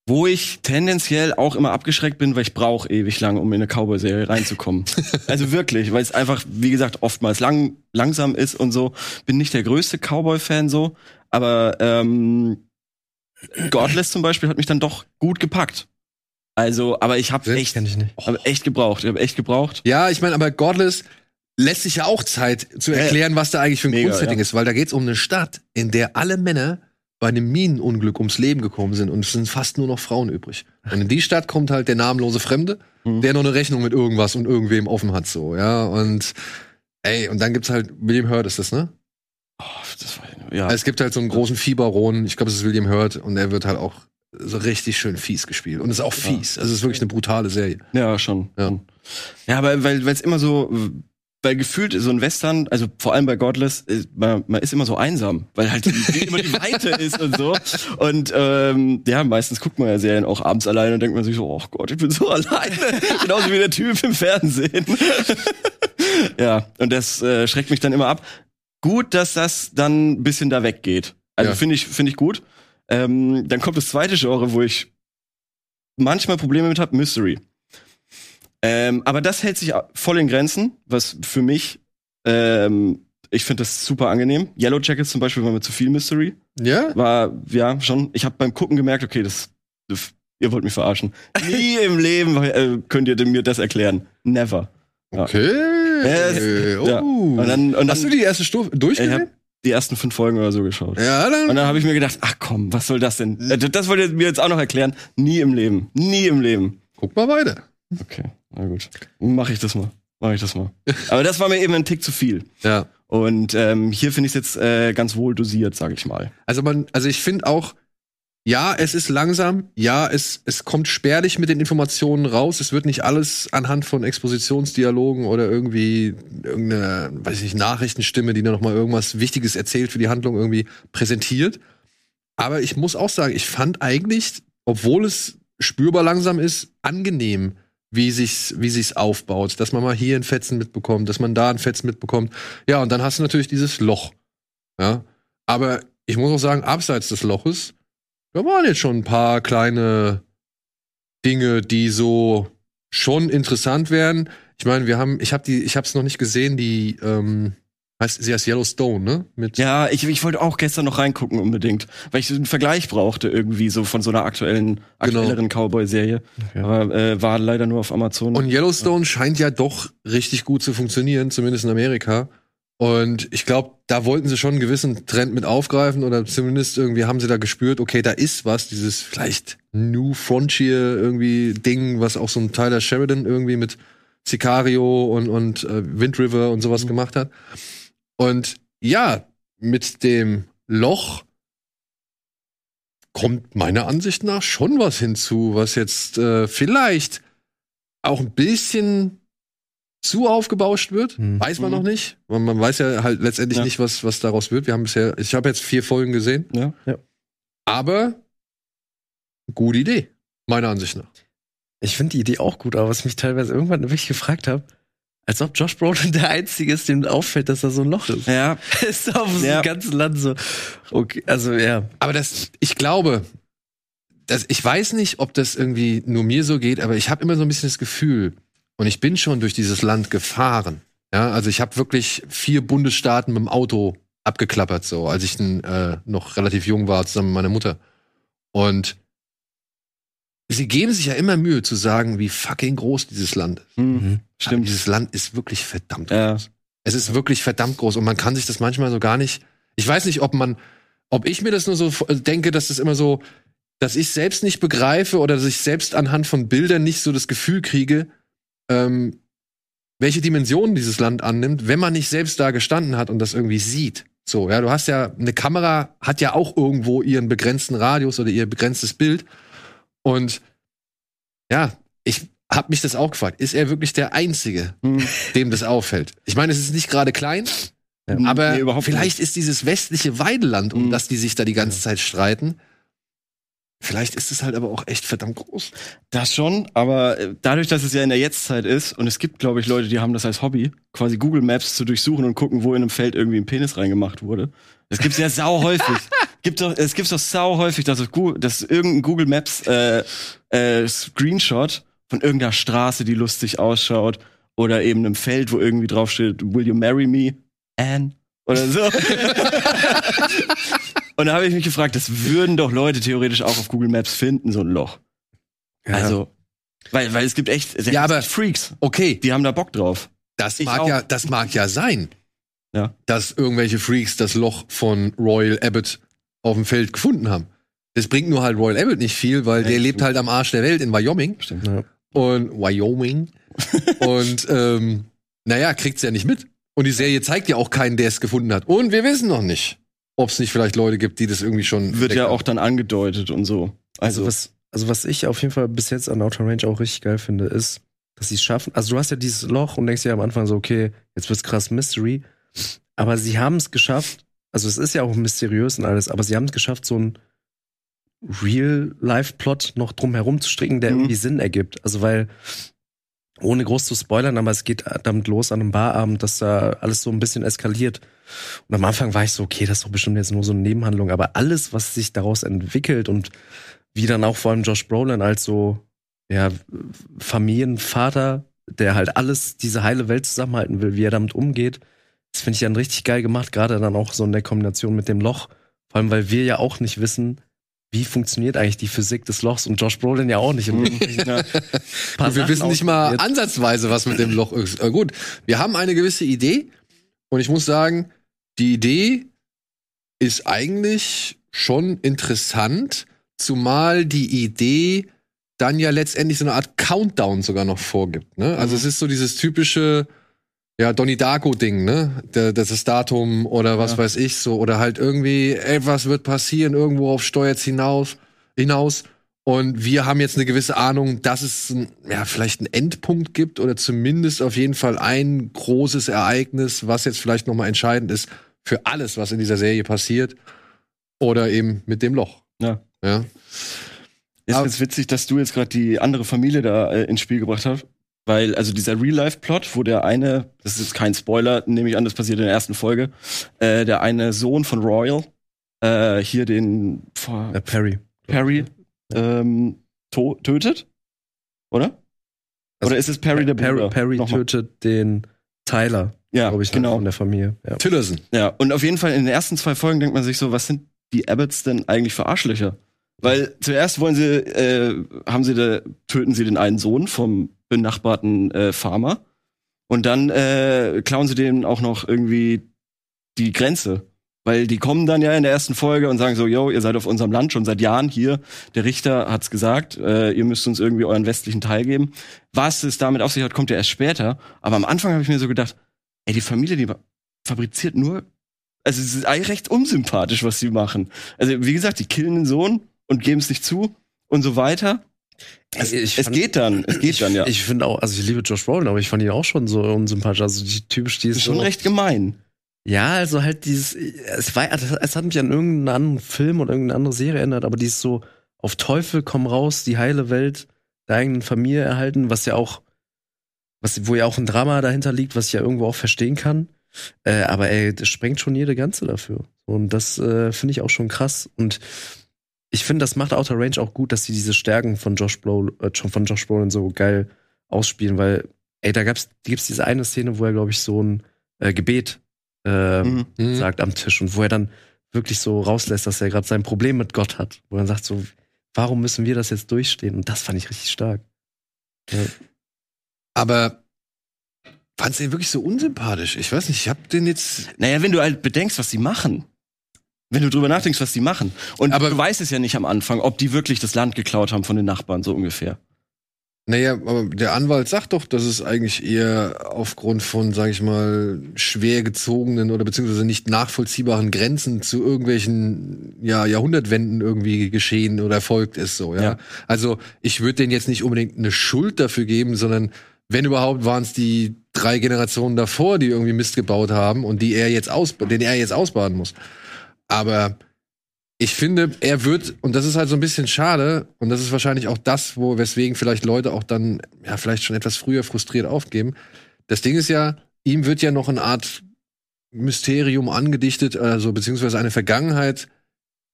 [SPEAKER 2] Wo ich tendenziell auch immer abgeschreckt bin, weil ich brauche ewig lang, um in eine Cowboy-Serie reinzukommen. <laughs> also wirklich, weil es einfach, wie gesagt, oftmals lang, langsam ist und so. Bin nicht der größte Cowboy-Fan so, aber ähm, Godless zum Beispiel hat mich dann doch gut gepackt. Also, aber ich habe echt,
[SPEAKER 3] ich
[SPEAKER 2] hab echt gebraucht. Ich habe echt gebraucht.
[SPEAKER 1] Ja, ich meine, aber Godless lässt sich ja auch Zeit zu
[SPEAKER 2] Ja,
[SPEAKER 1] erklären, was da eigentlich für ein
[SPEAKER 2] Mega,
[SPEAKER 1] Grundsetting
[SPEAKER 2] ja.
[SPEAKER 1] ist, weil da geht's um eine Stadt, in der alle Männer bei einem Minenunglück ums Leben gekommen sind und es sind fast nur noch Frauen übrig. Und in die Stadt kommt halt der namenlose Fremde,
[SPEAKER 2] Mhm.
[SPEAKER 1] der noch eine Rechnung mit irgendwas und irgendwem offen hat, so, ja, und ey, und dann gibt's halt, William Hurt ist das, ne?
[SPEAKER 2] Oh, das war, ja.
[SPEAKER 1] Es gibt halt so einen großen Fieberron, ich glaube, es ist William Hurt und er wird halt auch so richtig schön fies gespielt. Und es ist auch fies. Also es ist wirklich eine brutale Serie.
[SPEAKER 2] Ja, schon.
[SPEAKER 1] Ja.
[SPEAKER 2] Ja, ja aber weil es immer so, weil gefühlt so ein Western, also vor allem bei Godless, ist, man, man ist immer so einsam, weil halt die, immer die Weite <laughs> ist und so. Und ähm, ja, meistens guckt man ja Serien auch abends alleine und denkt man sich so, oh Gott, ich bin so <laughs> alleine. Genauso wie der Typ im Fernsehen. <laughs> ja, und das äh, schreckt mich dann immer ab. Gut, dass das dann ein bisschen da weggeht. Also
[SPEAKER 1] Ja.
[SPEAKER 2] finde ich, finde ich gut. Ähm, dann kommt das zweite Genre, wo ich manchmal Probleme mit habe, Mystery. Ähm, aber das hält sich voll in Grenzen, was für mich Ähm, ich finde das super angenehm. Yellow Jackets zum Beispiel war mir zu viel Mystery.
[SPEAKER 1] Ja?
[SPEAKER 2] War, ja, schon. Ich habe beim Gucken gemerkt, okay, das, das ihr wollt mich verarschen. Nie <laughs> im Leben äh, könnt ihr mir das erklären. Never. Ja.
[SPEAKER 1] Okay.
[SPEAKER 2] Ja,
[SPEAKER 1] oh.
[SPEAKER 2] ja. Und dann, und
[SPEAKER 1] Hast du
[SPEAKER 2] dann
[SPEAKER 1] die erste Stufe durchgesehen?
[SPEAKER 2] die ersten fünf Folgen oder so geschaut.
[SPEAKER 1] Ja, dann.
[SPEAKER 2] Und dann habe ich mir gedacht, ach komm, was soll das denn? Äh, Das wollt ihr mir jetzt auch noch erklären? Nie im Leben. Nie im Leben.
[SPEAKER 1] Guck mal weiter.
[SPEAKER 2] Okay, na gut. Mach ich das mal. Mach ich das mal. <laughs> Aber das war mir eben ein Tick zu viel.
[SPEAKER 1] Ja.
[SPEAKER 2] Und ähm, hier finde ich es jetzt äh, ganz wohl dosiert, sage ich mal.
[SPEAKER 1] Also man, also ich finde auch, ja, es ist langsam, ja, es, es kommt spärlich mit den Informationen raus. Es wird nicht alles anhand von Expositionsdialogen oder irgendwie irgendeine, weiß ich nicht, Nachrichtenstimme, die noch mal irgendwas Wichtiges erzählt für die Handlung irgendwie präsentiert. Aber ich muss auch sagen, ich fand eigentlich, obwohl es spürbar langsam ist, angenehm, wie sich's, wie sich's aufbaut, dass man mal hier ein Fetzen mitbekommt, dass man da ein Fetzen mitbekommt. Ja, und dann hast du natürlich dieses Loch. Ja, aber ich muss auch sagen, abseits des Loches, da waren jetzt schon ein paar kleine Dinge, die so schon interessant wären. Ich meine, wir haben, ich habe die, ich habe es noch nicht gesehen, die ähm, heißt sie heißt Yellowstone, ne? Mit
[SPEAKER 2] Ja, ich, ich wollte auch gestern noch reingucken unbedingt, weil ich einen Vergleich brauchte irgendwie so von so einer aktuellen, aktuelleren Cowboy-Serie.
[SPEAKER 3] Okay.
[SPEAKER 2] Aber äh, war leider nur auf Amazon.
[SPEAKER 1] Und Yellowstone scheint ja doch richtig gut zu funktionieren, zumindest in Amerika. Und ich glaube, da wollten sie schon einen gewissen Trend mit aufgreifen oder zumindest irgendwie haben sie da gespürt, okay, da ist was, dieses vielleicht New Frontier irgendwie Ding, was auch so ein Tyler Sheridan irgendwie mit Sicario und, und äh, Wind River und sowas gemacht hat. Und ja, mit dem Loch kommt meiner Ansicht nach schon was hinzu, was jetzt äh, vielleicht auch ein bisschen zu aufgebauscht wird.
[SPEAKER 3] Hm.
[SPEAKER 1] Weiß man
[SPEAKER 2] Mhm.
[SPEAKER 1] noch nicht. Man, man weiß ja halt letztendlich
[SPEAKER 2] Ja.
[SPEAKER 1] nicht, was, was daraus wird. Wir haben bisher, ich habe jetzt vier Folgen gesehen.
[SPEAKER 2] ja.
[SPEAKER 1] Aber gute Idee, meiner Ansicht nach.
[SPEAKER 3] Ich finde die Idee auch gut, aber was ich mich teilweise irgendwann wirklich gefragt habe, als ob Josh Brolin <laughs> der Einzige ist, dem auffällt, dass da so ein Loch ist.
[SPEAKER 2] ja, <laughs>
[SPEAKER 3] ist auf
[SPEAKER 2] Ja.
[SPEAKER 3] einem ganzen Land so. Okay, also ja.
[SPEAKER 1] Aber das, ich glaube, das, ich weiß nicht, ob das irgendwie nur mir so geht, aber ich habe immer so ein bisschen das Gefühl, und ich bin schon durch dieses Land gefahren. Ja, also ich habe wirklich vier Bundesstaaten mit dem Auto abgeklappert, so als ich äh, noch relativ jung war, zusammen mit meiner Mutter. Und sie geben sich ja immer Mühe zu sagen, wie fucking groß dieses Land ist.
[SPEAKER 2] hm,
[SPEAKER 3] Mhm.
[SPEAKER 1] Aber
[SPEAKER 2] stimmt.
[SPEAKER 1] dieses Land ist wirklich verdammt
[SPEAKER 2] Ja.
[SPEAKER 1] groß. Es ist wirklich verdammt groß und man kann sich das manchmal so gar nicht. Ich weiß nicht, ob man, ob ich mir das nur so äh, denke, dass das immer so, dass ich selbst nicht begreife oder dass ich selbst anhand von Bildern nicht so das Gefühl kriege, ähm, welche Dimensionen dieses Land annimmt, wenn man nicht selbst da gestanden hat und das irgendwie sieht. So, ja, du hast ja, eine Kamera hat ja auch irgendwo ihren begrenzten Radius oder ihr begrenztes Bild. Und ja, ich hab mich das auch gefragt. Ist er wirklich der Einzige,
[SPEAKER 2] Hm.
[SPEAKER 1] dem das auffällt? Ich meine, es ist nicht gerade klein,
[SPEAKER 3] Ja.
[SPEAKER 1] aber
[SPEAKER 2] Nee,
[SPEAKER 1] vielleicht ist dieses westliche Weideland, um
[SPEAKER 2] Mhm.
[SPEAKER 1] das die sich da die ganze Zeit streiten, vielleicht ist es halt aber auch echt verdammt groß.
[SPEAKER 2] Das schon, aber äh, dadurch, dass es ja in der Jetztzeit ist und es gibt, glaube ich, Leute, die haben das als Hobby, quasi Google Maps zu durchsuchen und gucken, wo in einem Feld irgendwie ein Penis reingemacht wurde. Das gibt's ja sau häufig. <laughs> Gibt doch, es gibt's doch sau häufig, dass, es dass irgendein Google Maps äh, äh, Screenshot von irgendeiner Straße, die lustig ausschaut, oder eben einem Feld, wo irgendwie draufsteht, Will you marry me, Anne? Oder so. <laughs> und da habe ich mich gefragt, das würden doch Leute theoretisch auch auf Google Maps finden, so ein Loch. Also, weil, weil es gibt echt
[SPEAKER 1] Ja, aber-
[SPEAKER 2] Freaks,
[SPEAKER 1] Okay,
[SPEAKER 2] die haben da Bock drauf.
[SPEAKER 1] das
[SPEAKER 2] Ich
[SPEAKER 1] mag
[SPEAKER 2] auch.
[SPEAKER 1] ja, das mag ja sein,
[SPEAKER 2] Ja.
[SPEAKER 1] dass irgendwelche Freaks das Loch von Royal Abbott auf dem Feld gefunden haben. Das bringt nur halt Royal Abbott nicht viel, weil
[SPEAKER 2] Ja,
[SPEAKER 1] der lebt halt am Arsch der Welt in Wyoming.
[SPEAKER 2] Stimmt.
[SPEAKER 3] Ja.
[SPEAKER 1] und Wyoming. <laughs> und ähm, naja, kriegt's ja nicht mit. Und die Serie zeigt ja auch keinen, der es gefunden hat. Und wir wissen noch nicht, ob es nicht vielleicht Leute gibt, die das irgendwie schon.
[SPEAKER 2] Wird ja
[SPEAKER 1] haben.
[SPEAKER 2] auch dann angedeutet und so.
[SPEAKER 3] Also,
[SPEAKER 2] Also,
[SPEAKER 3] was, also was ich auf jeden Fall bis jetzt an Outer Range auch richtig geil finde, ist, dass sie es schaffen. Also du hast ja dieses Loch und denkst ja am Anfang so, okay, jetzt wird's krass Mystery. Aber sie haben es geschafft, also es ist ja auch mysteriös und alles, aber sie haben es geschafft, so ein Real-Life-Plot noch drum herum zu stricken, der
[SPEAKER 2] Mhm.
[SPEAKER 3] irgendwie Sinn ergibt. Also weil, ohne groß zu spoilern, aber es geht damit los an einem Barabend, dass da alles so ein bisschen eskaliert. Und am Anfang war ich so, okay, das ist doch bestimmt jetzt nur so eine Nebenhandlung, aber alles, was sich daraus entwickelt und wie dann auch vor allem Josh Brolin als so, ja, Familienvater, der halt alles, diese heile Welt zusammenhalten will, wie er damit umgeht, Das finde ich dann richtig geil gemacht, gerade dann auch so in der Kombination mit dem Loch. Vor allem, weil wir ja auch nicht wissen, wie funktioniert eigentlich die Physik des Lochs und Josh Brolin ja auch nicht. Und.
[SPEAKER 1] Und wir wissen nicht mal ansatzweise, was mit dem Loch ist. Äh, gut, wir haben eine gewisse Idee und ich muss sagen, die Idee ist eigentlich schon interessant, zumal die Idee dann ja letztendlich so eine Art Countdown sogar noch vorgibt. Ne? Also
[SPEAKER 2] Mhm.
[SPEAKER 1] es ist so dieses typische ja, Donnie Darko-Ding, ne? Das ist Datum oder was
[SPEAKER 2] Ja.
[SPEAKER 1] weiß ich so. Oder halt irgendwie, etwas wird passieren, irgendwo auf Steuerz hinaus, hinaus. Und wir haben jetzt eine gewisse Ahnung, dass es ein, ja, vielleicht einen Endpunkt gibt oder zumindest auf jeden Fall ein großes Ereignis, was jetzt vielleicht nochmal entscheidend ist für alles, was in dieser Serie passiert. Oder eben mit dem Loch.
[SPEAKER 2] Ja.
[SPEAKER 1] Ja.
[SPEAKER 2] Ist ganz witzig, dass du jetzt gerade die andere Familie da äh, ins Spiel gebracht hast. Weil, also dieser Real-Life-Plot, wo der eine, das ist kein Spoiler, nehme ich an, das passiert in der ersten Folge, äh, der eine Sohn von Royal, äh, hier den vor
[SPEAKER 3] Äh, Perry.
[SPEAKER 2] Perry ähm, to tötet? Oder?
[SPEAKER 3] Also,
[SPEAKER 2] Oder ist es Perry der
[SPEAKER 3] Perry,
[SPEAKER 2] Bruder?
[SPEAKER 3] Perry
[SPEAKER 2] Nochmal.
[SPEAKER 3] tötet den Tyler,
[SPEAKER 2] Ja,
[SPEAKER 3] glaube ich,
[SPEAKER 2] genau.
[SPEAKER 3] von der Familie. Ja.
[SPEAKER 1] Tillerson.
[SPEAKER 2] Ja, und auf jeden Fall in den ersten zwei Folgen denkt man sich so, was sind die Abbotts denn eigentlich für Arschlöcher? Weil zuerst wollen sie, äh, haben sie da, töten sie den einen Sohn vom benachbarten äh, Farmer und dann äh, klauen sie denen auch noch irgendwie die Grenze. Weil die kommen dann ja in der ersten Folge und sagen so, yo, ihr seid auf unserem Land schon seit Jahren hier. Der Richter hat's gesagt, äh, ihr müsst uns irgendwie euren westlichen Teil geben. Was es damit auf sich hat, kommt ja erst später. Aber am Anfang habe ich mir so gedacht, ey, die Familie, die fabriziert nur also es ist eigentlich recht unsympathisch, was sie machen. Also wie gesagt, die killen den Sohn und geben es nicht zu und so weiter. Es,
[SPEAKER 3] Ich
[SPEAKER 2] es
[SPEAKER 3] fand-
[SPEAKER 2] geht dann, es geht dann ja.
[SPEAKER 3] Ich finde auch, also ich liebe Josh Brolin, aber ich fand ihn auch schon so unsympathisch. Also die typisch
[SPEAKER 2] das
[SPEAKER 3] dieses
[SPEAKER 2] ist schon
[SPEAKER 3] so,
[SPEAKER 2] recht gemein.
[SPEAKER 3] Ja, also halt dieses, es war, es hat mich an irgendeinen anderen Film oder irgendeine andere Serie erinnert, aber dieses so auf Teufel komm raus, die heile Welt der eigenen Familie erhalten, was ja auch, was, wo ja auch ein Drama dahinter liegt, was ich ja irgendwo auch verstehen kann. Äh, aber ey, das sprengt schon jede Ganze dafür. Und das äh, finde ich auch schon krass. Und ich finde, das macht Outer Range auch gut, dass sie diese Stärken von Josh Brolin, äh, von Josh Brolin so geil ausspielen, weil, ey, da gab's, gibt's diese eine Szene, wo er, glaube ich, so ein äh, Gebet äh,
[SPEAKER 2] Mhm.
[SPEAKER 3] Sagt am Tisch und wo er dann wirklich so rauslässt, dass er gerade sein Problem mit Gott hat. Wo er dann sagt so, warum müssen wir das jetzt durchstehen? Und das fand ich richtig stark.
[SPEAKER 1] Aber fandst du den wirklich so unsympathisch? Ich weiß nicht, ich hab den jetzt.
[SPEAKER 2] Naja, wenn du halt bedenkst, was sie machen. Wenn du drüber nachdenkst, was die machen. Und
[SPEAKER 1] Aber-
[SPEAKER 2] du weißt es ja nicht am Anfang, ob die wirklich das Land geklaut haben von den Nachbarn, so ungefähr.
[SPEAKER 1] Naja, aber der Anwalt sagt doch, dass es eigentlich eher aufgrund von, sag ich mal, schwer gezogenen oder beziehungsweise nicht nachvollziehbaren Grenzen zu irgendwelchen ja, Jahrhundertwenden irgendwie geschehen oder erfolgt ist so, ja.
[SPEAKER 2] Ja.
[SPEAKER 1] Also ich würde denen jetzt nicht unbedingt eine Schuld dafür geben, sondern wenn überhaupt waren es die drei Generationen davor, die irgendwie Mist gebaut haben und die er jetzt aus, den er jetzt ausbaden muss. Aber ich finde, er wird, und das ist halt so ein bisschen schade, und das ist wahrscheinlich auch das, wo, weswegen vielleicht Leute auch dann, ja, vielleicht schon etwas früher frustriert aufgeben. Das Ding ist ja, ihm wird ja noch eine Art Mysterium angedichtet, also beziehungsweise eine Vergangenheit.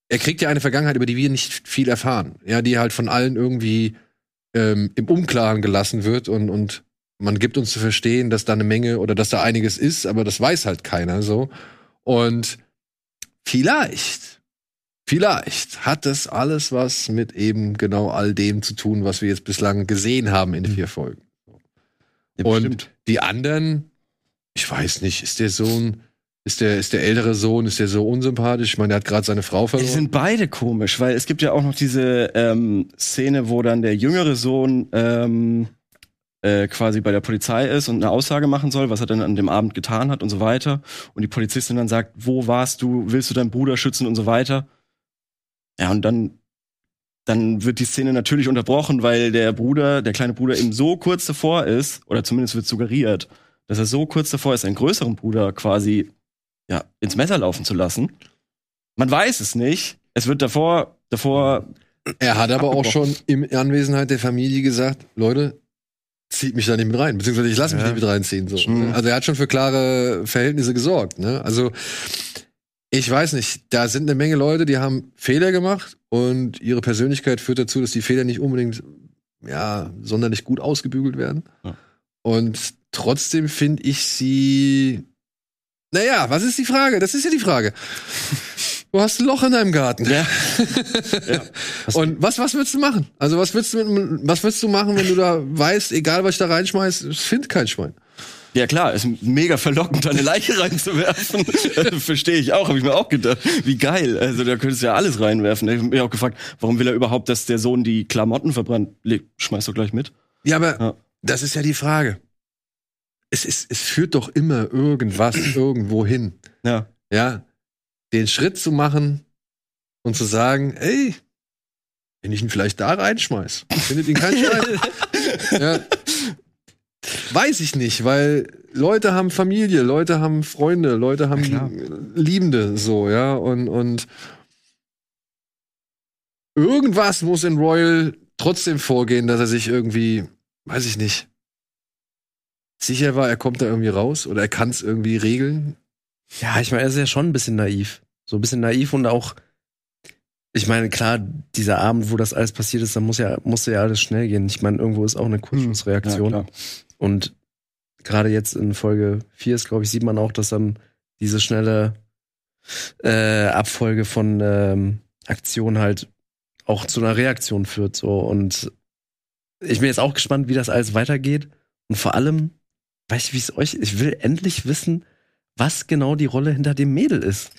[SPEAKER 1] Er kriegt ja eine Vergangenheit, über die wir nicht viel erfahren. Ja, die halt von allen irgendwie ähm, im Unklaren gelassen wird und, und man gibt uns zu verstehen, dass da eine Menge oder dass da einiges ist, aber das weiß halt keiner so. Und vielleicht, vielleicht hat das alles was mit eben genau all dem zu tun, was wir jetzt bislang gesehen haben in den vier Folgen.
[SPEAKER 2] Ja,
[SPEAKER 1] Und die anderen, ich weiß nicht, ist der Sohn, ist der, ist der ältere Sohn, ist der so unsympathisch? Ich meine, der hat gerade seine Frau
[SPEAKER 2] Die
[SPEAKER 1] verloren.
[SPEAKER 2] sind beide komisch, weil es gibt ja auch noch diese ähm, Szene, wo dann der jüngere Sohn ähm, äh, quasi bei der Polizei ist und eine Aussage machen soll, was er dann an dem Abend getan hat und so weiter. Und die Polizistin dann sagt, wo warst du, willst du deinen Bruder schützen und so weiter. Ja, und dann, dann wird die Szene natürlich unterbrochen, weil der Bruder, der kleine Bruder eben so kurz davor ist, oder zumindest wird suggeriert, dass er so kurz davor ist, seinen größeren Bruder quasi ja, ins Messer laufen zu lassen. Man weiß es nicht. Es wird davor, davor,
[SPEAKER 1] Er hat aber auch schon in Anwesenheit der Familie gesagt, Leute, zieht mich da nicht mit rein, beziehungsweise ich lasse mich
[SPEAKER 3] Ja.
[SPEAKER 1] nicht mit reinziehen. So.
[SPEAKER 2] Mhm.
[SPEAKER 1] Also er hat schon für klare Verhältnisse gesorgt. Ne? Also ich weiß nicht, da sind eine Menge Leute, die haben Fehler gemacht und ihre Persönlichkeit führt dazu, dass die Fehler nicht unbedingt ja sonderlich gut ausgebügelt werden.
[SPEAKER 2] Ja.
[SPEAKER 1] Und trotzdem finde ich sie naja, was ist die Frage? Das ist ja die Frage. Du hast ein Loch in deinem Garten.
[SPEAKER 2] Ja. <laughs>
[SPEAKER 1] Und was, was willst du machen? Also, was willst du mit, was willst du machen, wenn du da weißt, egal was ich da reinschmeiß, es findet kein Schwein?
[SPEAKER 2] Ja klar, ist mega verlockend, da eine Leiche <laughs> reinzuwerfen. <laughs> Verstehe ich auch, habe ich mir auch gedacht. Wie geil. Also da könntest du ja alles reinwerfen. Ich habe mich auch gefragt, warum will er überhaupt, dass der Sohn die Klamotten verbrannt? Leg, schmeiß doch gleich mit.
[SPEAKER 1] Ja, aber
[SPEAKER 2] Ja.
[SPEAKER 1] das ist ja die Frage. Es, ist, es führt doch immer irgendwas <clears throat> irgendwo hin.
[SPEAKER 2] Ja.
[SPEAKER 1] Ja. Den Schritt zu machen und zu sagen, ey, wenn ich ihn vielleicht da reinschmeiß, findet ihn kein Schwein. <laughs> ja. Weiß ich nicht, weil Leute haben Familie, Leute haben Freunde, Leute haben
[SPEAKER 2] klar.
[SPEAKER 1] Liebende, so, ja, und, und irgendwas muss in Royal trotzdem vorgehen, dass er sich irgendwie, weiß ich nicht, sicher war, er kommt da irgendwie raus oder er kann es irgendwie regeln.
[SPEAKER 3] Ja, ich meine, er ist ja schon ein bisschen naiv. So ein bisschen naiv und auch, ich meine, klar, dieser Abend, wo das alles passiert ist, da muss ja, musste ja alles schnell gehen. Ich meine, irgendwo ist auch eine Kurzschlussreaktion.
[SPEAKER 2] Ja,
[SPEAKER 3] und gerade jetzt in Folge 4 ist, glaube ich, sieht man auch, dass dann diese schnelle äh, Abfolge von ähm, Aktionen halt auch zu einer Reaktion führt. So. Und ich bin jetzt auch gespannt, wie das alles weitergeht. Und vor allem, weiß ich, wie es euch, ich will endlich wissen, was genau die Rolle hinter dem Mädel ist.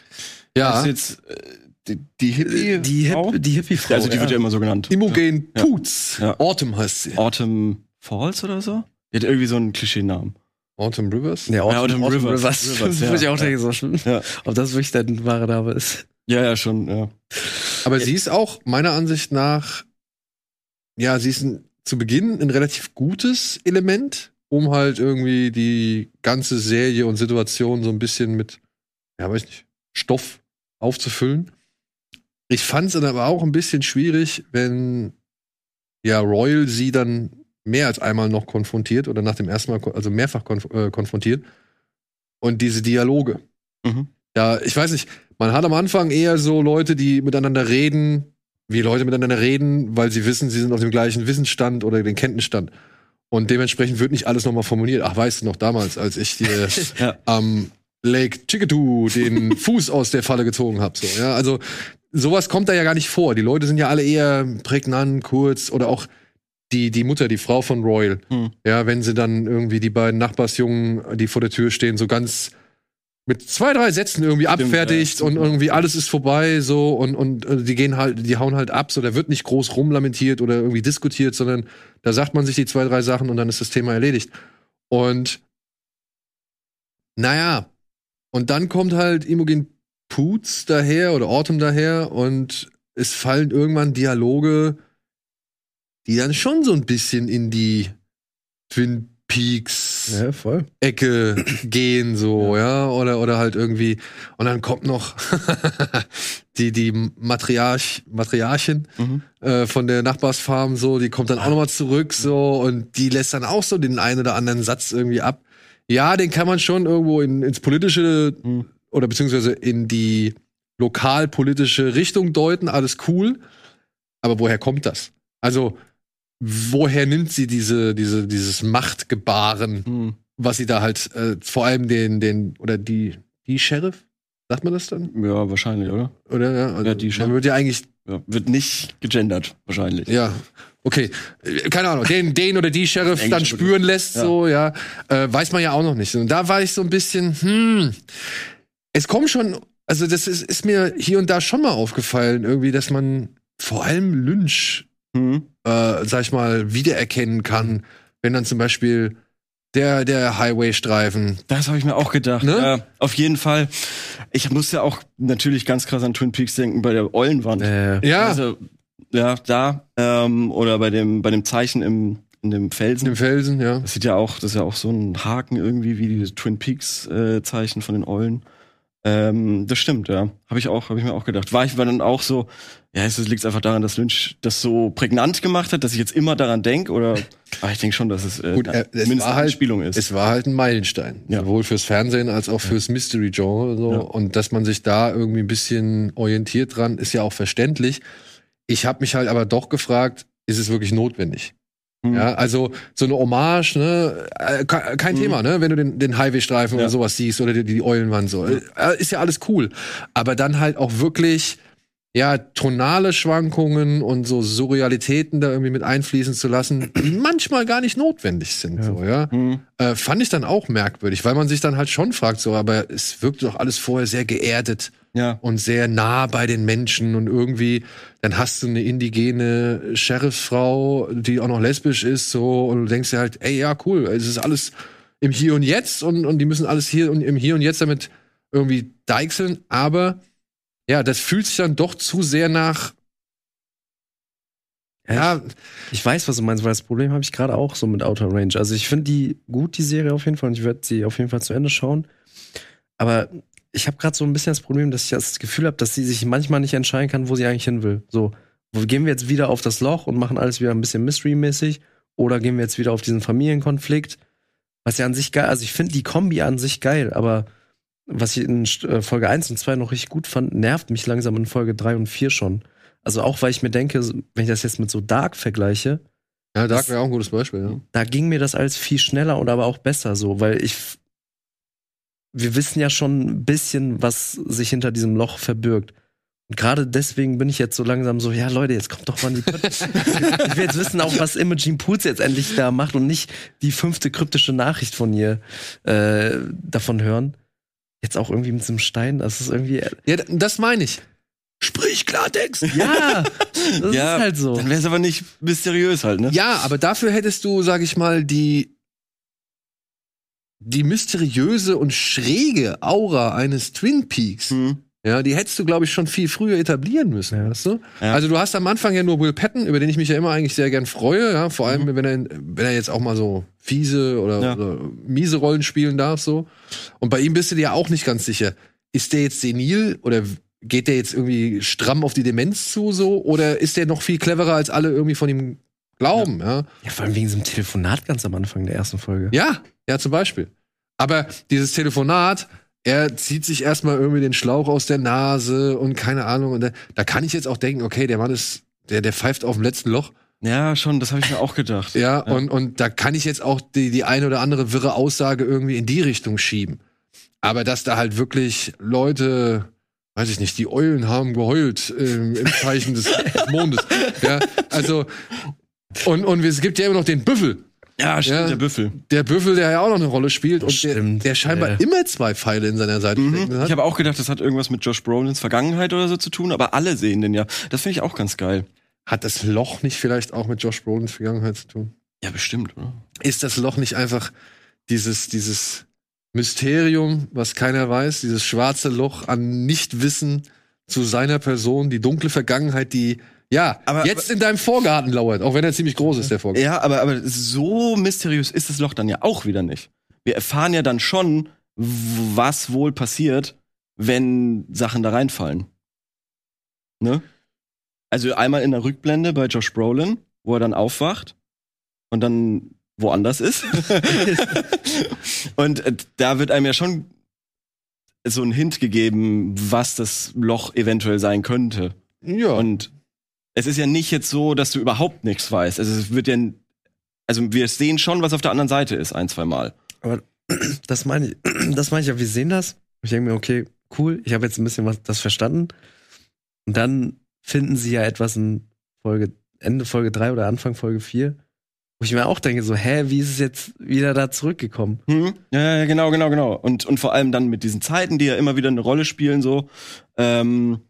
[SPEAKER 1] Ja,
[SPEAKER 2] Das ist jetzt äh, die, die Hippie.
[SPEAKER 3] Die,
[SPEAKER 2] Frau?
[SPEAKER 3] Hip, die Hippie-Frau.
[SPEAKER 2] also die wird ja immer so genannt.
[SPEAKER 1] Imogen
[SPEAKER 2] Ja.
[SPEAKER 1] Poots.
[SPEAKER 2] Ja.
[SPEAKER 1] Autumn heißt sie.
[SPEAKER 2] Autumn Falls oder so? Die hat irgendwie so einen Klischeenamen.
[SPEAKER 1] Autumn Rivers?
[SPEAKER 3] Ja, Autumn,
[SPEAKER 2] Autumn
[SPEAKER 3] Autumn
[SPEAKER 2] Rivers.
[SPEAKER 3] Rivers.
[SPEAKER 2] Rivers, ja.
[SPEAKER 3] Wo ich auch
[SPEAKER 2] Ja.
[SPEAKER 3] denke, so.
[SPEAKER 2] Ja.
[SPEAKER 3] Ob das wirklich dein wahrer Name ist.
[SPEAKER 2] Ja, ja, schon, ja.
[SPEAKER 1] Aber sie ist auch meiner Ansicht nach, ja, sie ist ein, zu Beginn ein relativ gutes Element, um halt irgendwie die ganze Serie und Situation so ein bisschen mit, ja, weiß nicht, Stoff aufzufüllen. Ich fand es dann aber auch ein bisschen schwierig, wenn ja Royal sie dann mehr als einmal noch konfrontiert oder nach dem ersten Mal, also mehrfach konf äh, konfrontiert. Und diese Dialoge.
[SPEAKER 2] Mhm.
[SPEAKER 1] Ja, ich weiß nicht, man hat am Anfang eher so Leute, die miteinander reden, wie Leute miteinander reden, weil sie wissen, sie sind auf dem gleichen Wissensstand oder den Kenntnisstand. Und dementsprechend wird nicht alles nochmal formuliert. Ach, weißt du noch damals, als ich dir <laughs>
[SPEAKER 2] Ja.
[SPEAKER 1] am Lake Chickadoo den <laughs> Fuß aus der Falle gezogen habe. So, ja, also sowas kommt da ja gar nicht vor. Die Leute sind ja alle eher prägnant, kurz oder auch die, die Mutter, die Frau von Royal.
[SPEAKER 2] Hm.
[SPEAKER 1] Ja, wenn sie dann irgendwie die beiden Nachbarsjungen, die vor der Tür stehen, so ganz mit zwei, drei Sätzen irgendwie
[SPEAKER 2] Stimmt,
[SPEAKER 1] abfertigt
[SPEAKER 2] ja.
[SPEAKER 1] und irgendwie alles ist vorbei so und, und äh, die gehen halt, die hauen halt ab, so da wird nicht groß rumlamentiert oder irgendwie diskutiert, sondern da sagt man sich die zwei, drei Sachen und dann ist das Thema erledigt. Und naja, und dann kommt halt Imogen Poots daher oder Autumn daher und es fallen irgendwann Dialoge, die dann schon so ein bisschen in die Twin Peaks
[SPEAKER 3] Ja.
[SPEAKER 1] Ecke <clears throat> gehen, so, ja. oder, oder halt irgendwie, und dann kommt noch <laughs> die, die Matriarch, Matriarchin
[SPEAKER 2] Mhm.
[SPEAKER 1] äh, von der Nachbarsfarm, so, die kommt dann auch nochmal zurück, so, und die lässt dann auch so den einen oder anderen Satz irgendwie ab. Ja, den kann man schon irgendwo in, ins politische
[SPEAKER 2] Mhm.
[SPEAKER 1] oder beziehungsweise in die lokalpolitische Richtung deuten, alles cool. Aber woher kommt das? Also, woher nimmt sie diese, diese, dieses Machtgebaren,
[SPEAKER 2] Mhm.
[SPEAKER 1] was sie da halt, äh, vor allem den, den, oder die, die Sheriff? Sagt man das dann?
[SPEAKER 2] Ja, wahrscheinlich, oder?
[SPEAKER 1] Oder ja, also,
[SPEAKER 2] Ja, die
[SPEAKER 1] man
[SPEAKER 2] Sheriff.
[SPEAKER 1] wird ja eigentlich,
[SPEAKER 2] Ja, wird nicht gegendert, wahrscheinlich.
[SPEAKER 1] ja, okay, Äh, keine Ahnung, den, den oder die Sheriff
[SPEAKER 2] Englisch
[SPEAKER 1] dann spüren lässt,
[SPEAKER 2] Ja.
[SPEAKER 1] so, ja, äh, weiß man ja auch noch nicht. Und da war ich so ein bisschen, hm, es kommt schon, also das ist, ist mir hier und da schon mal aufgefallen, irgendwie, dass man vor allem Lynch
[SPEAKER 2] Mhm.
[SPEAKER 1] äh, sag ich mal, wiedererkennen kann, wenn dann zum Beispiel der, der Highway-Streifen.
[SPEAKER 2] Das habe ich mir auch gedacht.
[SPEAKER 1] Ne?
[SPEAKER 2] Ja, auf jeden Fall. Ich muss ja auch natürlich ganz krass an Twin Peaks denken bei der Eulenwand.
[SPEAKER 3] Äh,
[SPEAKER 1] Ja,
[SPEAKER 2] Also, ja, da. Ähm, oder bei dem, bei dem Zeichen im, in dem Felsen.
[SPEAKER 1] im Felsen, ja.
[SPEAKER 2] Das sieht ja auch, das ist ja auch so ein Haken irgendwie, wie diese Twin Peaks äh, Zeichen von den Eulen. Ähm, das stimmt, ja. Habe ich auch, habe ich mir auch gedacht. War ich war dann auch so, ja, es liegt einfach daran, dass Lynch das so prägnant gemacht hat, dass ich jetzt immer daran denke, oder? Aber <laughs> ich denke schon, dass es, äh,
[SPEAKER 1] Gut, äh, es
[SPEAKER 2] zumindest
[SPEAKER 1] war
[SPEAKER 2] eine
[SPEAKER 1] halt-
[SPEAKER 2] Spielung ist.
[SPEAKER 1] Es war halt ein Meilenstein.
[SPEAKER 2] Ja.
[SPEAKER 1] Sowohl fürs Fernsehen als auch fürs Mystery-Genre. So.
[SPEAKER 2] Ja.
[SPEAKER 1] Und dass man sich da irgendwie ein bisschen orientiert dran, ist ja auch verständlich. Ich habe mich halt aber doch gefragt, ist es wirklich notwendig?
[SPEAKER 2] Hm.
[SPEAKER 1] Ja, also so eine Hommage, ne, äh, ke- kein
[SPEAKER 2] Mhm.
[SPEAKER 1] Thema, ne, wenn du den, den Highway-Streifen
[SPEAKER 2] Ja.
[SPEAKER 1] oder sowas siehst oder die, die Eulenwand so, äh, ist ja alles cool. Aber dann halt auch wirklich, ja, tonale Schwankungen und so Surrealitäten da irgendwie mit einfließen zu lassen, die <clears throat> manchmal gar nicht notwendig sind,
[SPEAKER 3] Ja.
[SPEAKER 1] so, ja.
[SPEAKER 2] Hm.
[SPEAKER 1] Äh, fand ich dann auch merkwürdig, weil man sich dann halt schon fragt, so, aber es wirkt doch alles vorher sehr geerdet
[SPEAKER 2] Ja.
[SPEAKER 1] und sehr nah bei den Menschen und irgendwie, dann hast du eine indigene Sheriffsfrau, die auch noch lesbisch ist, so, und du denkst dir halt, ey, ja, cool, es ist alles im Hier und Jetzt und, und die müssen alles hier und im Hier und Jetzt damit irgendwie deichseln, aber ja, das fühlt sich dann doch zu sehr nach, ja,
[SPEAKER 3] Ich weiß, was du meinst, weil das Problem habe ich gerade auch so mit Outer Range. Also ich finde die gut, die Serie auf jeden Fall, und ich werde sie auf jeden Fall zu Ende schauen. Aber ich habe gerade so ein bisschen das Problem, dass ich das Gefühl habe, dass sie sich manchmal nicht entscheiden kann, wo sie eigentlich hin will. So, gehen wir jetzt wieder auf das Loch und machen alles wieder ein bisschen Mystery-mäßig? Oder gehen wir jetzt wieder auf diesen Familienkonflikt? Was ja an sich geil, also ich finde die Kombi an sich geil, aber was ich in äh, Folge 1 und 2 noch richtig gut fand, nervt mich langsam in Folge 3 und 4 schon. Also auch, weil ich mir denke, wenn ich das jetzt mit so Dark vergleiche,
[SPEAKER 1] ja, Dark wäre auch ein gutes Beispiel, ja.
[SPEAKER 3] da ging mir das alles viel schneller und aber auch besser so, weil ich wir wissen ja schon ein bisschen, was sich hinter diesem Loch verbirgt. Und gerade deswegen bin ich jetzt so langsam so, ja Leute, jetzt kommt doch mal in die Pötte. <laughs> ich will jetzt wissen auch, was Imogen Poots jetzt endlich da macht und nicht die fünfte kryptische Nachricht von ihr äh, davon hören. Jetzt auch irgendwie mit so einem Stein, das ist irgendwie,
[SPEAKER 1] Ja, d- das meine ich. Sprich Klartext. <laughs>
[SPEAKER 3] ja, das
[SPEAKER 2] Ja,
[SPEAKER 3] ist halt so.
[SPEAKER 2] Dann wäre es aber nicht mysteriös halt, ne?
[SPEAKER 1] Ja, aber dafür hättest du, sag ich mal, die die mysteriöse und schräge Aura eines Twin Peaks.
[SPEAKER 2] Hm.
[SPEAKER 1] Ja, die hättest du, glaube ich, schon viel früher etablieren müssen,
[SPEAKER 3] Ja.
[SPEAKER 1] weißt du?
[SPEAKER 2] Ja.
[SPEAKER 1] Also du hast am Anfang ja nur Will Patton, über den ich mich ja immer eigentlich sehr gern freue, ja, vor allem wenn er wenn er jetzt auch mal so fiese oder,
[SPEAKER 2] Ja.
[SPEAKER 1] oder miese Rollen spielen darf so. Und bei ihm bist du dir ja auch nicht ganz sicher, ist der jetzt senil oder geht der jetzt irgendwie stramm auf die Demenz zu so oder ist der noch viel cleverer als alle irgendwie von ihm glauben, ja?
[SPEAKER 3] Ja, vor allem wegen so einem Telefonat ganz am Anfang der ersten Folge.
[SPEAKER 1] Ja, ja, zum Beispiel. Aber dieses Telefonat, er zieht sich erstmal irgendwie den Schlauch aus der Nase und keine Ahnung. Und da, da kann ich jetzt auch denken, okay, der Mann ist, der, der pfeift auf dem letzten Loch.
[SPEAKER 2] Ja, schon, das habe ich mir auch gedacht.
[SPEAKER 1] Ja, Und, und da kann ich jetzt auch die, die eine oder andere wirre Aussage irgendwie in die Richtung schieben. Aber dass da halt wirklich Leute, weiß ich nicht, die Eulen haben geheult ähm, im Zeichen des <laughs> Mondes. Ja, also, und, und es gibt ja immer noch den Büffel.
[SPEAKER 2] Ja, stimmt,
[SPEAKER 1] Ja.
[SPEAKER 2] der Büffel.
[SPEAKER 1] Der Büffel, der ja auch noch eine Rolle spielt und der,
[SPEAKER 3] Stimmt,
[SPEAKER 1] der scheinbar
[SPEAKER 3] ja.
[SPEAKER 1] immer zwei Pfeile in seiner Seite
[SPEAKER 2] Mhm.
[SPEAKER 1] hat.
[SPEAKER 2] Ich habe auch gedacht, das hat irgendwas mit Josh Brolins Vergangenheit oder so zu tun, aber alle sehen den ja. Das finde ich auch ganz geil.
[SPEAKER 1] Hat das Loch nicht vielleicht auch mit Josh Brolins Vergangenheit zu tun?
[SPEAKER 2] Ja, bestimmt, oder?
[SPEAKER 1] Ist das Loch nicht einfach dieses, dieses Mysterium, was keiner weiß, dieses schwarze Loch an Nichtwissen zu seiner Person, die dunkle Vergangenheit, die ja
[SPEAKER 2] Aber-
[SPEAKER 1] jetzt in deinem Vorgarten lauert, auch wenn er ziemlich groß ist, der Vorgarten.
[SPEAKER 2] Ja, aber, aber so mysteriös ist das Loch dann ja auch wieder nicht. Wir erfahren ja dann schon, was wohl passiert, wenn Sachen da reinfallen. Ne? Also einmal in der Rückblende bei Josh Brolin, wo er dann aufwacht und dann woanders ist. <laughs> und äh, da wird einem ja schon so ein Hint gegeben, was das Loch eventuell sein könnte.
[SPEAKER 1] Ja.
[SPEAKER 2] Und es ist ja nicht jetzt so, dass du überhaupt nichts weißt. Also es wird ja, also wir sehen schon, was auf der anderen Seite ist, ein, zwei Mal. <clears throat>
[SPEAKER 3] Das meine ich, <clears throat> das meine ich ja, wir sehen das. Ich denke mir, okay, cool, ich habe jetzt ein bisschen was das verstanden. Und dann finden sie ja etwas in Folge, Ende Folge 3 oder Anfang Folge 4, wo ich mir auch denke, so, hä, wie ist es jetzt wieder da zurückgekommen?
[SPEAKER 2] Hm? Ja, ja, genau, genau, genau. Und, und vor allem dann mit diesen Zeiten, die ja immer wieder eine Rolle spielen, so, ähm,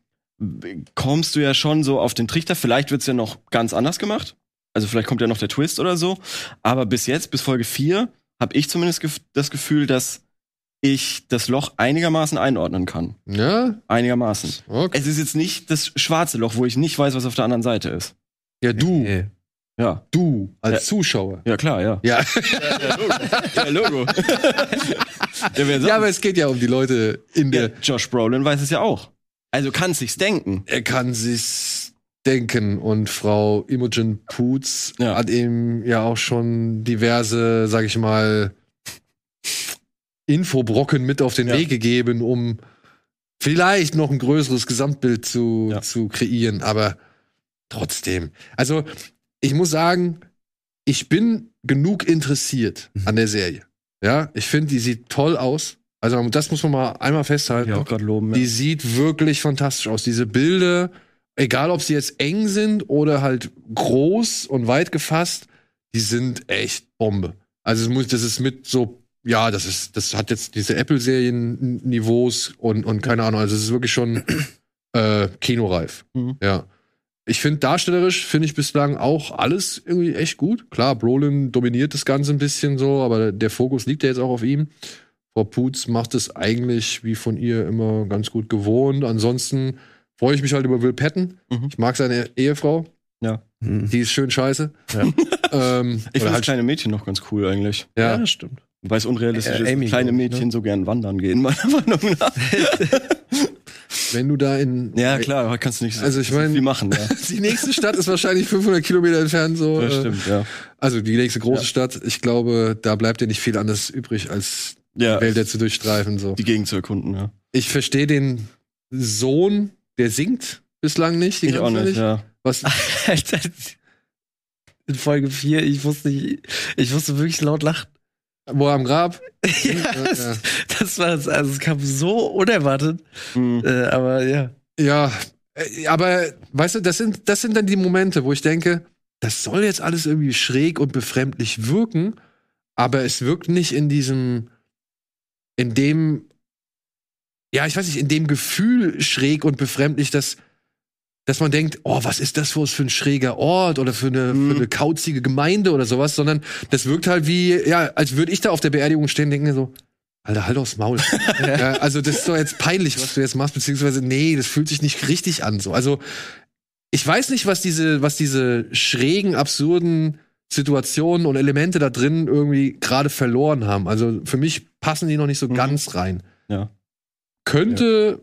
[SPEAKER 2] kommst du ja schon so auf den Trichter. Vielleicht wird's ja noch ganz anders gemacht. Also vielleicht kommt ja noch der Twist oder so. Aber bis jetzt, bis Folge 4, habe ich zumindest gef das Gefühl, dass ich das Loch einigermaßen einordnen kann.
[SPEAKER 1] ja,
[SPEAKER 2] Einigermaßen.
[SPEAKER 1] okay.
[SPEAKER 2] Es ist jetzt nicht das schwarze Loch, wo ich nicht weiß, was auf der anderen Seite ist.
[SPEAKER 1] Ja, du,
[SPEAKER 3] Okay.
[SPEAKER 2] Ja.
[SPEAKER 1] du als
[SPEAKER 2] Ja.
[SPEAKER 1] Zuschauer.
[SPEAKER 2] Ja, klar, ja.
[SPEAKER 1] Ja. <laughs>
[SPEAKER 2] Ja, Logo. ja, <laughs> wer sonst?
[SPEAKER 1] ja, aber es geht ja um die Leute in
[SPEAKER 2] ja,
[SPEAKER 1] der
[SPEAKER 2] Josh Brolin weiß es ja auch. Also kann sich's denken.
[SPEAKER 1] er kann sich's denken und Frau Imogen Poots
[SPEAKER 2] Ja.
[SPEAKER 1] hat ihm ja auch schon diverse, sag ich mal, Infobrocken mit auf den
[SPEAKER 2] Ja.
[SPEAKER 1] Weg gegeben, um vielleicht noch ein größeres Gesamtbild zu,
[SPEAKER 2] Ja.
[SPEAKER 1] zu kreieren, aber trotzdem. Also, ich muss sagen, ich bin genug interessiert
[SPEAKER 3] Mhm.
[SPEAKER 1] an der Serie. Ja, ich finde, die sieht toll aus. Also das muss man mal einmal festhalten.
[SPEAKER 2] Ja, auch gerade loben.
[SPEAKER 1] Die
[SPEAKER 2] Ja.
[SPEAKER 1] sieht wirklich fantastisch aus. Diese Bilder, egal ob sie jetzt eng sind oder halt groß und weit gefasst, die sind echt Bombe. Also das ist mit so, ja, das ist, das hat jetzt diese Apple-Serien-Niveaus und, und keine Ahnung, also es ist wirklich schon äh, kinoreif.
[SPEAKER 2] Mhm.
[SPEAKER 1] Ja. Ich finde darstellerisch finde ich bislang auch alles irgendwie echt gut. Klar, Brolin dominiert das Ganze ein bisschen so, aber der Fokus liegt ja jetzt auch auf ihm. Frau Putz macht es eigentlich wie von ihr immer ganz gut gewohnt. Ansonsten freue ich mich halt über Will Patton.
[SPEAKER 2] Mhm.
[SPEAKER 1] Ich mag seine Ehefrau.
[SPEAKER 3] Mhm.
[SPEAKER 1] Die ist schön scheiße.
[SPEAKER 3] Ja. <laughs>
[SPEAKER 1] ähm,
[SPEAKER 2] Ich finde das
[SPEAKER 1] halt,
[SPEAKER 2] kleine Mädchen noch ganz cool eigentlich.
[SPEAKER 1] ja.
[SPEAKER 3] das stimmt.
[SPEAKER 2] Weil es unrealistisch
[SPEAKER 3] Äh,
[SPEAKER 2] ist, kleine
[SPEAKER 3] ich,
[SPEAKER 2] Mädchen
[SPEAKER 3] ne?
[SPEAKER 2] so gern wandern gehen, <laughs> meiner Meinung nach. <laughs>
[SPEAKER 1] wenn du da in.
[SPEAKER 2] ja, klar, aber kannst du nicht so
[SPEAKER 1] Also ich mein-
[SPEAKER 2] viel machen. Ja.
[SPEAKER 1] Die nächste Stadt ist wahrscheinlich 500 Kilometer entfernt. So,
[SPEAKER 2] Das
[SPEAKER 1] äh,
[SPEAKER 2] stimmt, ja.
[SPEAKER 1] Also die nächste große
[SPEAKER 2] Ja.
[SPEAKER 1] Stadt. Ich glaube, da bleibt dir nicht viel anderes übrig, als
[SPEAKER 2] Ja,
[SPEAKER 1] Wälder zu durchstreifen. So.
[SPEAKER 2] die Gegend zu erkunden, ja.
[SPEAKER 1] Ich verstehe den Sohn, der singt bislang nicht.
[SPEAKER 2] Ich auch nicht, ja.
[SPEAKER 1] Was, <laughs>
[SPEAKER 3] in Folge 4, ich musste, nicht, ich musste wirklich laut lachen.
[SPEAKER 1] wo er am Grab? <laughs>
[SPEAKER 3] ja,
[SPEAKER 1] ja.
[SPEAKER 3] das, das war, also es kam so unerwartet,
[SPEAKER 2] Mhm.
[SPEAKER 3] äh, aber ja.
[SPEAKER 1] Ja, äh, aber weißt du, das sind, das sind dann die Momente, wo ich denke, das soll jetzt alles irgendwie schräg und befremdlich wirken, aber es wirkt nicht in diesem, in dem, ja, ich weiß nicht, in dem Gefühl schräg und befremdlich, dass, dass man denkt, oh, was ist das für ein schräger Ort oder für eine,
[SPEAKER 2] Mhm.
[SPEAKER 1] für eine kauzige Gemeinde oder sowas, sondern das wirkt halt wie, ja, als würde ich da auf der Beerdigung stehen und denken mir so, Alter, halt aufs Maul. <laughs> ja, also das ist doch jetzt peinlich, was du jetzt machst, beziehungsweise nee, das fühlt sich nicht richtig an. So, also ich weiß nicht, was diese, was diese schrägen, absurden Situationen und Elemente da drin irgendwie gerade verloren haben. Also für mich passen die noch nicht so
[SPEAKER 2] Mhm.
[SPEAKER 1] ganz rein.
[SPEAKER 2] Ja.
[SPEAKER 1] Könnte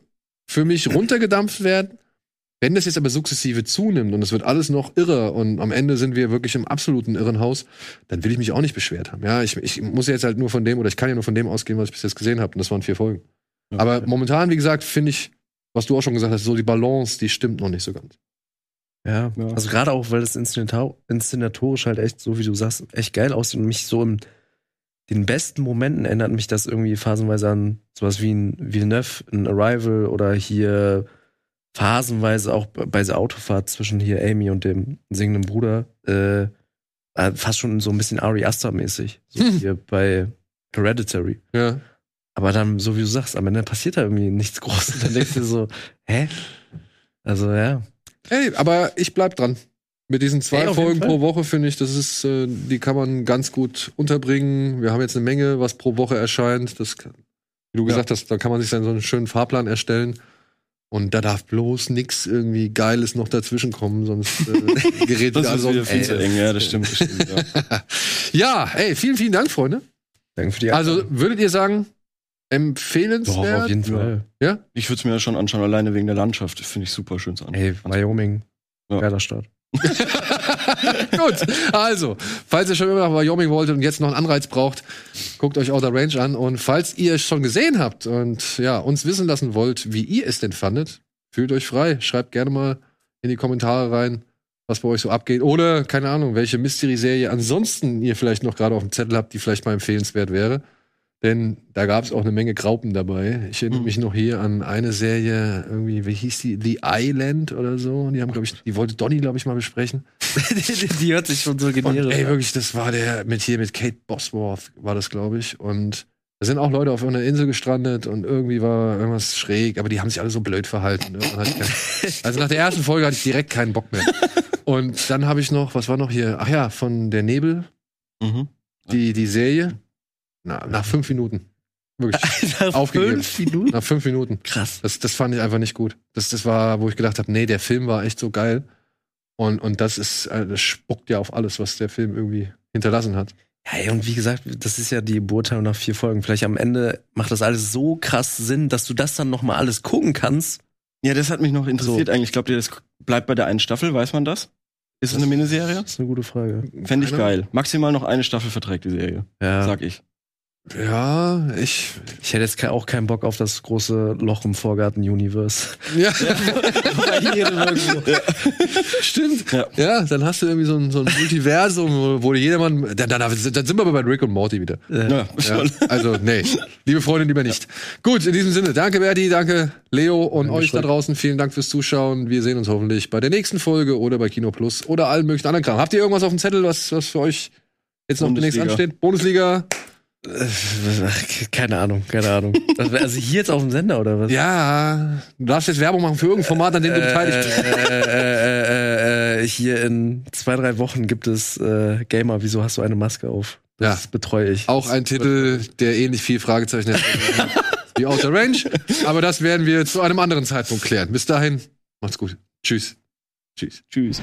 [SPEAKER 1] für mich runtergedampft werden. Wenn das jetzt aber sukzessive zunimmt und es wird alles noch irrer und am Ende sind wir wirklich im absoluten Irrenhaus, dann will ich mich auch nicht beschwert haben. Ja, ich, ich muss jetzt halt nur von dem oder ich kann ja nur von dem ausgehen, was ich bis jetzt gesehen habe und das waren vier Folgen.
[SPEAKER 2] Ja.
[SPEAKER 1] Aber momentan, wie gesagt, finde ich, was du auch schon gesagt hast, so die Balance, die stimmt noch nicht so ganz.
[SPEAKER 3] Ja,
[SPEAKER 2] Ja.
[SPEAKER 3] also gerade auch, weil das Inszenator inszenatorisch halt echt, so wie du sagst, echt geil aussieht und mich so in den besten Momenten erinnert mich das irgendwie phasenweise an sowas wie ein Villeneuve, ein Arrival oder hier phasenweise auch bei dieser Autofahrt zwischen hier Amy und dem singenden Bruder, äh, äh, fast schon so ein bisschen Ari Aster mäßig, so
[SPEAKER 1] Hm.
[SPEAKER 3] hier bei Hereditary.
[SPEAKER 1] Ja.
[SPEAKER 3] Aber dann, so wie du sagst, am Ende passiert da irgendwie nichts Großes. Dann denkst du so, <laughs> hä? Also ja.
[SPEAKER 1] Hey, aber ich bleib dran. Mit diesen zwei
[SPEAKER 3] Ey, auf jeden
[SPEAKER 1] Folgen pro Woche finde ich, das ist, äh, die kann man ganz gut unterbringen. Wir haben jetzt eine Menge, was pro Woche erscheint. Das, wie du
[SPEAKER 2] Ja.
[SPEAKER 1] gesagt hast, da kann man sich dann so einen schönen Fahrplan erstellen. Und da darf bloß nix irgendwie Geiles noch dazwischen kommen, sonst äh, <laughs> gerät
[SPEAKER 2] Das
[SPEAKER 1] wieder alles
[SPEAKER 2] wieder
[SPEAKER 1] auf-
[SPEAKER 2] viel zu eng, ja, das stimmt. Das stimmt ja. <laughs>
[SPEAKER 1] Ja, ey, vielen, vielen Dank, Freunde.
[SPEAKER 3] Danke für die
[SPEAKER 1] Also, würdet ihr sagen,
[SPEAKER 3] Doch,
[SPEAKER 1] empfehlenswert?
[SPEAKER 3] auf jeden. Fall.
[SPEAKER 1] Ja?
[SPEAKER 2] Ich würde es mir ja schon anschauen, alleine wegen der Landschaft. Finde ich super schön zu anschauen.
[SPEAKER 3] Ey, Wyoming,
[SPEAKER 2] Ja.
[SPEAKER 3] geiler Stadt. <laughs>
[SPEAKER 1] Gut, also, falls ihr schon immer nach Wyoming wolltet und jetzt noch einen Anreiz braucht, guckt euch Outer Range an. Und falls ihr es schon gesehen habt und ja, uns wissen lassen wollt, wie ihr es denn fandet, fühlt euch frei. Schreibt gerne mal in die Kommentare rein, was bei euch so abgeht. Oder, keine Ahnung, welche Mystery-Serie ansonsten ihr vielleicht noch gerade auf dem Zettel habt, die vielleicht mal empfehlenswert wäre. Denn da gab es auch eine Menge Graupen dabei. Ich erinnere
[SPEAKER 2] Mhm.
[SPEAKER 1] mich noch hier an eine Serie, irgendwie, wie hieß die? The Island oder so. Die haben, glaube ich, die wollte Donny, glaube ich, mal besprechen. <laughs>
[SPEAKER 3] die, die hört sich schon so generisch
[SPEAKER 1] ey,
[SPEAKER 3] an.
[SPEAKER 1] wirklich, das war der mit hier mit Kate Bosworth, war das, glaube ich. Und da sind auch Leute auf einer Insel gestrandet und irgendwie war irgendwas schräg, aber die haben sich alle so blöd verhalten. Ne? <laughs> Also nach der ersten Folge hatte ich direkt keinen Bock mehr. Und dann habe ich noch, was war noch hier? Ach ja, von der Nebel,
[SPEAKER 2] Mhm.
[SPEAKER 1] die, die Serie. Na, nach fünf Minuten. Wirklich. <laughs>
[SPEAKER 3] Nach
[SPEAKER 1] aufgegeben.
[SPEAKER 3] fünf Minuten?
[SPEAKER 1] nach fünf Minuten.
[SPEAKER 3] Krass.
[SPEAKER 1] Das, das fand ich einfach nicht gut. Das, das war, wo ich gedacht habe, nee, der Film war echt so geil. Und, und das ist, äh, das spuckt ja auf alles, was der Film irgendwie hinterlassen hat.
[SPEAKER 3] Ja, ey, und wie gesagt, das ist ja die Beurteilung nach vier Folgen. Vielleicht am Ende macht das alles so krass Sinn, dass du das dann noch mal alles gucken kannst.
[SPEAKER 2] Ja, das hat mich noch interessiert eigentlich. Glaubt ihr, das bleibt bei der einen Staffel? Weiß man das? Ist es eine Miniserie?
[SPEAKER 3] Das ist eine gute Frage.
[SPEAKER 2] Fände ich geil. Maximal noch eine Staffel verträgt die Serie,
[SPEAKER 3] Ja.
[SPEAKER 2] sag ich.
[SPEAKER 1] Ja, ich.
[SPEAKER 3] Ich hätte jetzt auch keinen Bock auf das große Loch im Vorgarten-Universe. <laughs>
[SPEAKER 1] Ja, stimmt. Ja.
[SPEAKER 2] Ja.
[SPEAKER 1] dann hast du irgendwie so ein, so ein Multiversum, wo- jedermann. Dann, dann, dann sind wir aber bei Rick und Morty wieder.
[SPEAKER 2] Ja,
[SPEAKER 1] Ja,
[SPEAKER 2] schon.
[SPEAKER 1] also, nee. Liebe Freunde, lieber nicht. Gut, in diesem Sinne, danke Berti, danke Leo und euch da draußen. Vielen Dank fürs Zuschauen. Wir sehen uns hoffentlich bei der nächsten Folge oder bei Kino Plus oder allen möglichen anderen Kram. Habt ihr irgendwas auf dem Zettel, was, was für euch jetzt noch demnächst
[SPEAKER 2] Bundesliga.
[SPEAKER 1] ansteht? Bundesliga?
[SPEAKER 3] Keine Ahnung, keine Ahnung. Also hier jetzt auf dem Sender oder was?
[SPEAKER 1] Ja, du darfst jetzt Werbung machen für irgendein Format, an dem du beteiligt bist.
[SPEAKER 3] äh, äh, äh, äh, hier in zwei, drei Wochen gibt es äh, Gamer, wieso hast du eine Maske auf? Das betreue ich.
[SPEAKER 1] Auch ein Titel, der ähnlich viel Fragezeichen hat wie Outer Range. Aber das werden wir zu einem anderen Zeitpunkt klären. Bis dahin, macht's gut. Tschüss. Tschüss.
[SPEAKER 2] Tschüss.